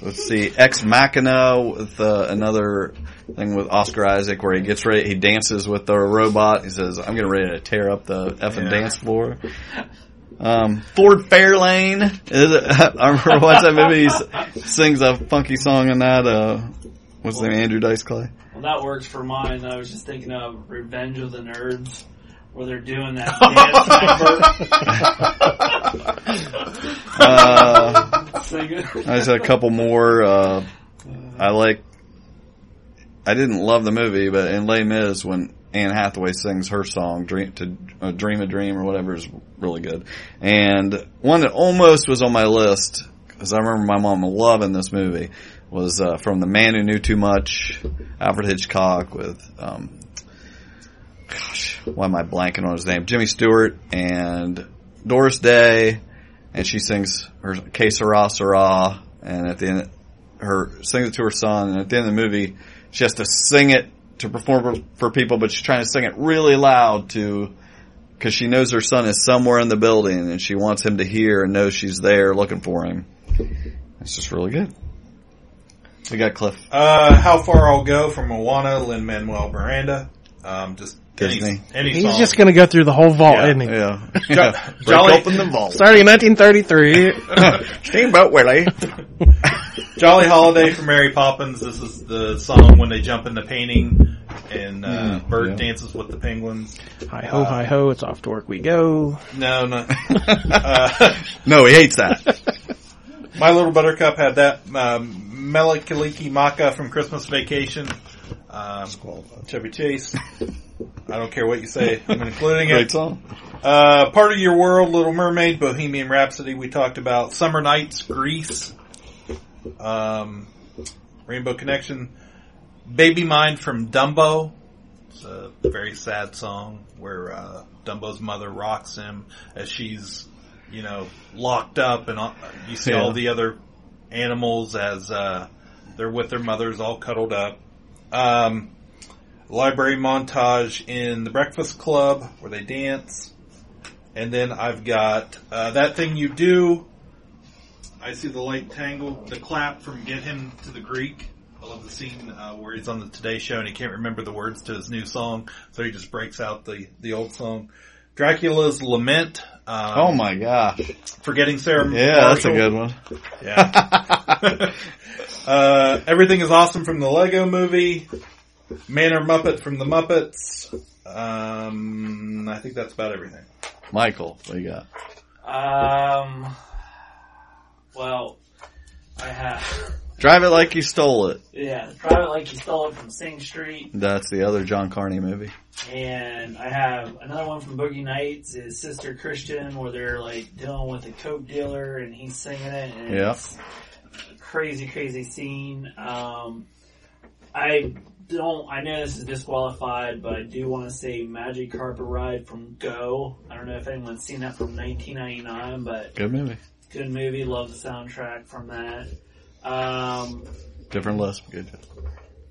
let's see, Ex Machina with uh, another thing with Oscar Isaac where he gets ready, he dances with the robot. He says, "I'm getting ready to tear up the effing Yeah. dance floor." Um, Ford Fairlane is it, I remember watching that movie. He sings a funky song in that. Uh, what's his name? Andrew Dice Clay. Well, that works for mine. I was just thinking of Revenge of the Nerds, where they're doing that dance number. Uh, Singing. I just had a couple more. Uh, I like. I didn't love the movie, but in Les Mis, when Anne Hathaway sings her song "Dream to uh, Dream a Dream" or whatever is really good. And one that almost was on my list because I remember my mom loving this movie was uh, from The Man Who Knew Too Much, Alfred Hitchcock with, um, gosh, why am I blanking on his name? Jimmy Stewart and Doris Day, and she sings her Que Sera and at the end, her sings it to her son, and at the end of the movie, she has to sing it to perform for, for people, but she's trying to sing it really loud to, cause she knows her son is somewhere in the building and she wants him to hear and know she's there looking for him. It's just really good. We got Cliff. Uh, how far I'll go from Moana, Lin Manuel Miranda. Um, just Disney. Any, any He's song. just gonna go through the whole vault, Yeah, isn't he? Yeah. Jo- Yeah. Break Jolly, open the vault. Starting in 1933. Steamboat Willie. Jolly Holiday from Mary Poppins. This is the song when they jump in the painting and uh, Mm, Bert yeah. dances with the penguins. Hi ho, hi ho, it's off to work we go. No, no. uh, No, he hates that. My Little Buttercup had that. Um, Mele Kalikimaka from Christmas Vacation. Um, Chevy Chase. I don't care what you say. I'm including Great it. song. Uh, Part of Your World, Little Mermaid, Bohemian Rhapsody, we talked about. Summer Nights, Grease. Um, Rainbow Connection. Baby Mine from Dumbo. It's a very sad song where, uh, Dumbo's mother rocks him as she's, you know, locked up and all, you see Yeah. all the other animals as, uh, they're with their mothers all cuddled up. Um, library montage in the Breakfast Club where they dance. And then I've got, uh, that thing you do. I see the light tangle, the clap from Get Him to the Greek. I love the scene uh, where he's on the Today Show and he can't remember the words to his new song, so he just breaks out the the old song. Dracula's Lament. Um, Oh my gosh. Forgetting Sarah. Yeah, that's a good one. Yeah. uh, everything is awesome from the Lego Movie. Man or Muppet from the Muppets. Um, I think that's about everything. Michael, what you got? Um, well, I have, Drive it like you stole it. yeah, drive it Like You Stole It from Sing Street, That's the other John Carney movie. and I have another one from Boogie Nights is Sister Christian, where they're like dealing with a coke dealer and he's singing it, and Yeah. it's a crazy, crazy scene. Um, I don't, I know this is disqualified, but I do want to say Magic Carpet Ride from Go. I don't know if anyone's seen that from 1999, but Good movie. Good movie. Love the soundtrack from that. Um, Different list. Good.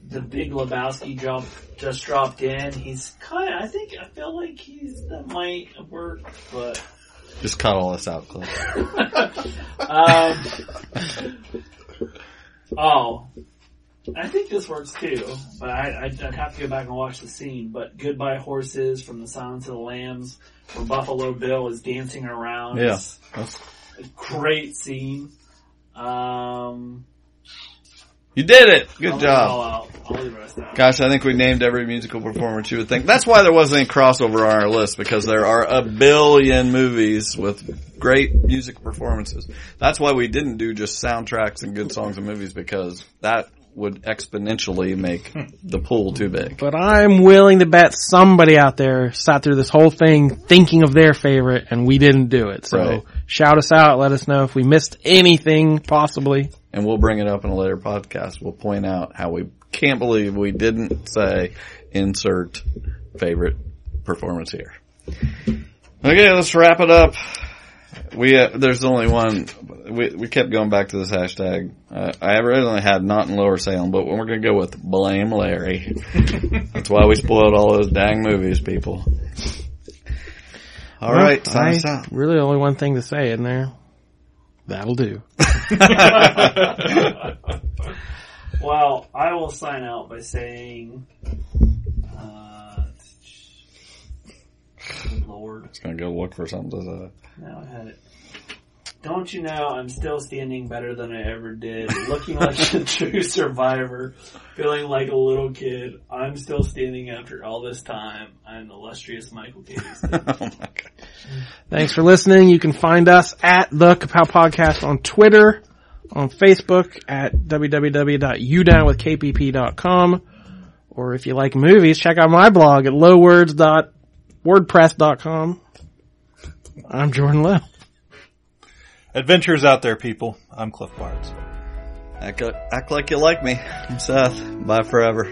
the Big Lebowski jump just dropped in. He's kind. I think I feel like he's that might work, but Just cut all this out, Cliff. um, oh, I think this works too. But I, I'd, I'd have to go back and watch the scene. But Goodbye Horses from The Silence of the Lambs, where Buffalo Bill is dancing around. Yeah. Great scene. Um, You did it! Good I'll job. out. I'll leave the rest out. Gosh, I think we named every musical performance you would think. That's why there wasn't any crossover on our list because there are a billion movies with great music performances. That's why we didn't do just soundtracks and good songs and movies because that would exponentially make the pool too big. But I'm willing to bet somebody out there sat through this whole thing thinking of their favorite and we didn't do it. So Right. shout us out, let us know if we missed anything possibly. And we'll bring it up in a later podcast. We'll point out how we can't believe we didn't say insert favorite performance here. Okay, let's wrap it up. We uh, there's only one. We we kept going back to this hashtag. Uh, I originally had not in Lower Salem, but we're going to go with blame Larry. That's why we spoiled all those dang movies, people. All Well, right, sign I- us out. Really only one thing to say in there. That'll do. Well, I will sign out by saying, uh, good Lord, Just gonna go look for something to say. now I had it. Don't you know I'm still standing better than I ever did, looking like a true survivor, feeling like a little kid. I'm still standing after all this time. I'm the illustrious Michael Case. Oh Thanks for listening. You can find us at the Kapow Podcast on Twitter, on Facebook at www.udownwithkpp.com, or if you like movies, check out my blog at lowwords.wordpress.com. I'm Jordan Lowe. Adventures out there, people. I'm Cliff Barnes. Act, act like you like me. I'm Seth. Bye forever.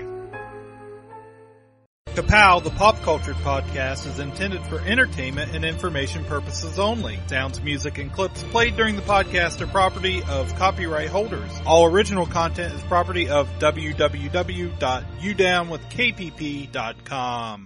Kapow, the pop culture podcast, is intended for entertainment and information purposes only. Sounds, music, and clips played during the podcast are property of copyright holders. All original content is property of www.udownwithkpp.com.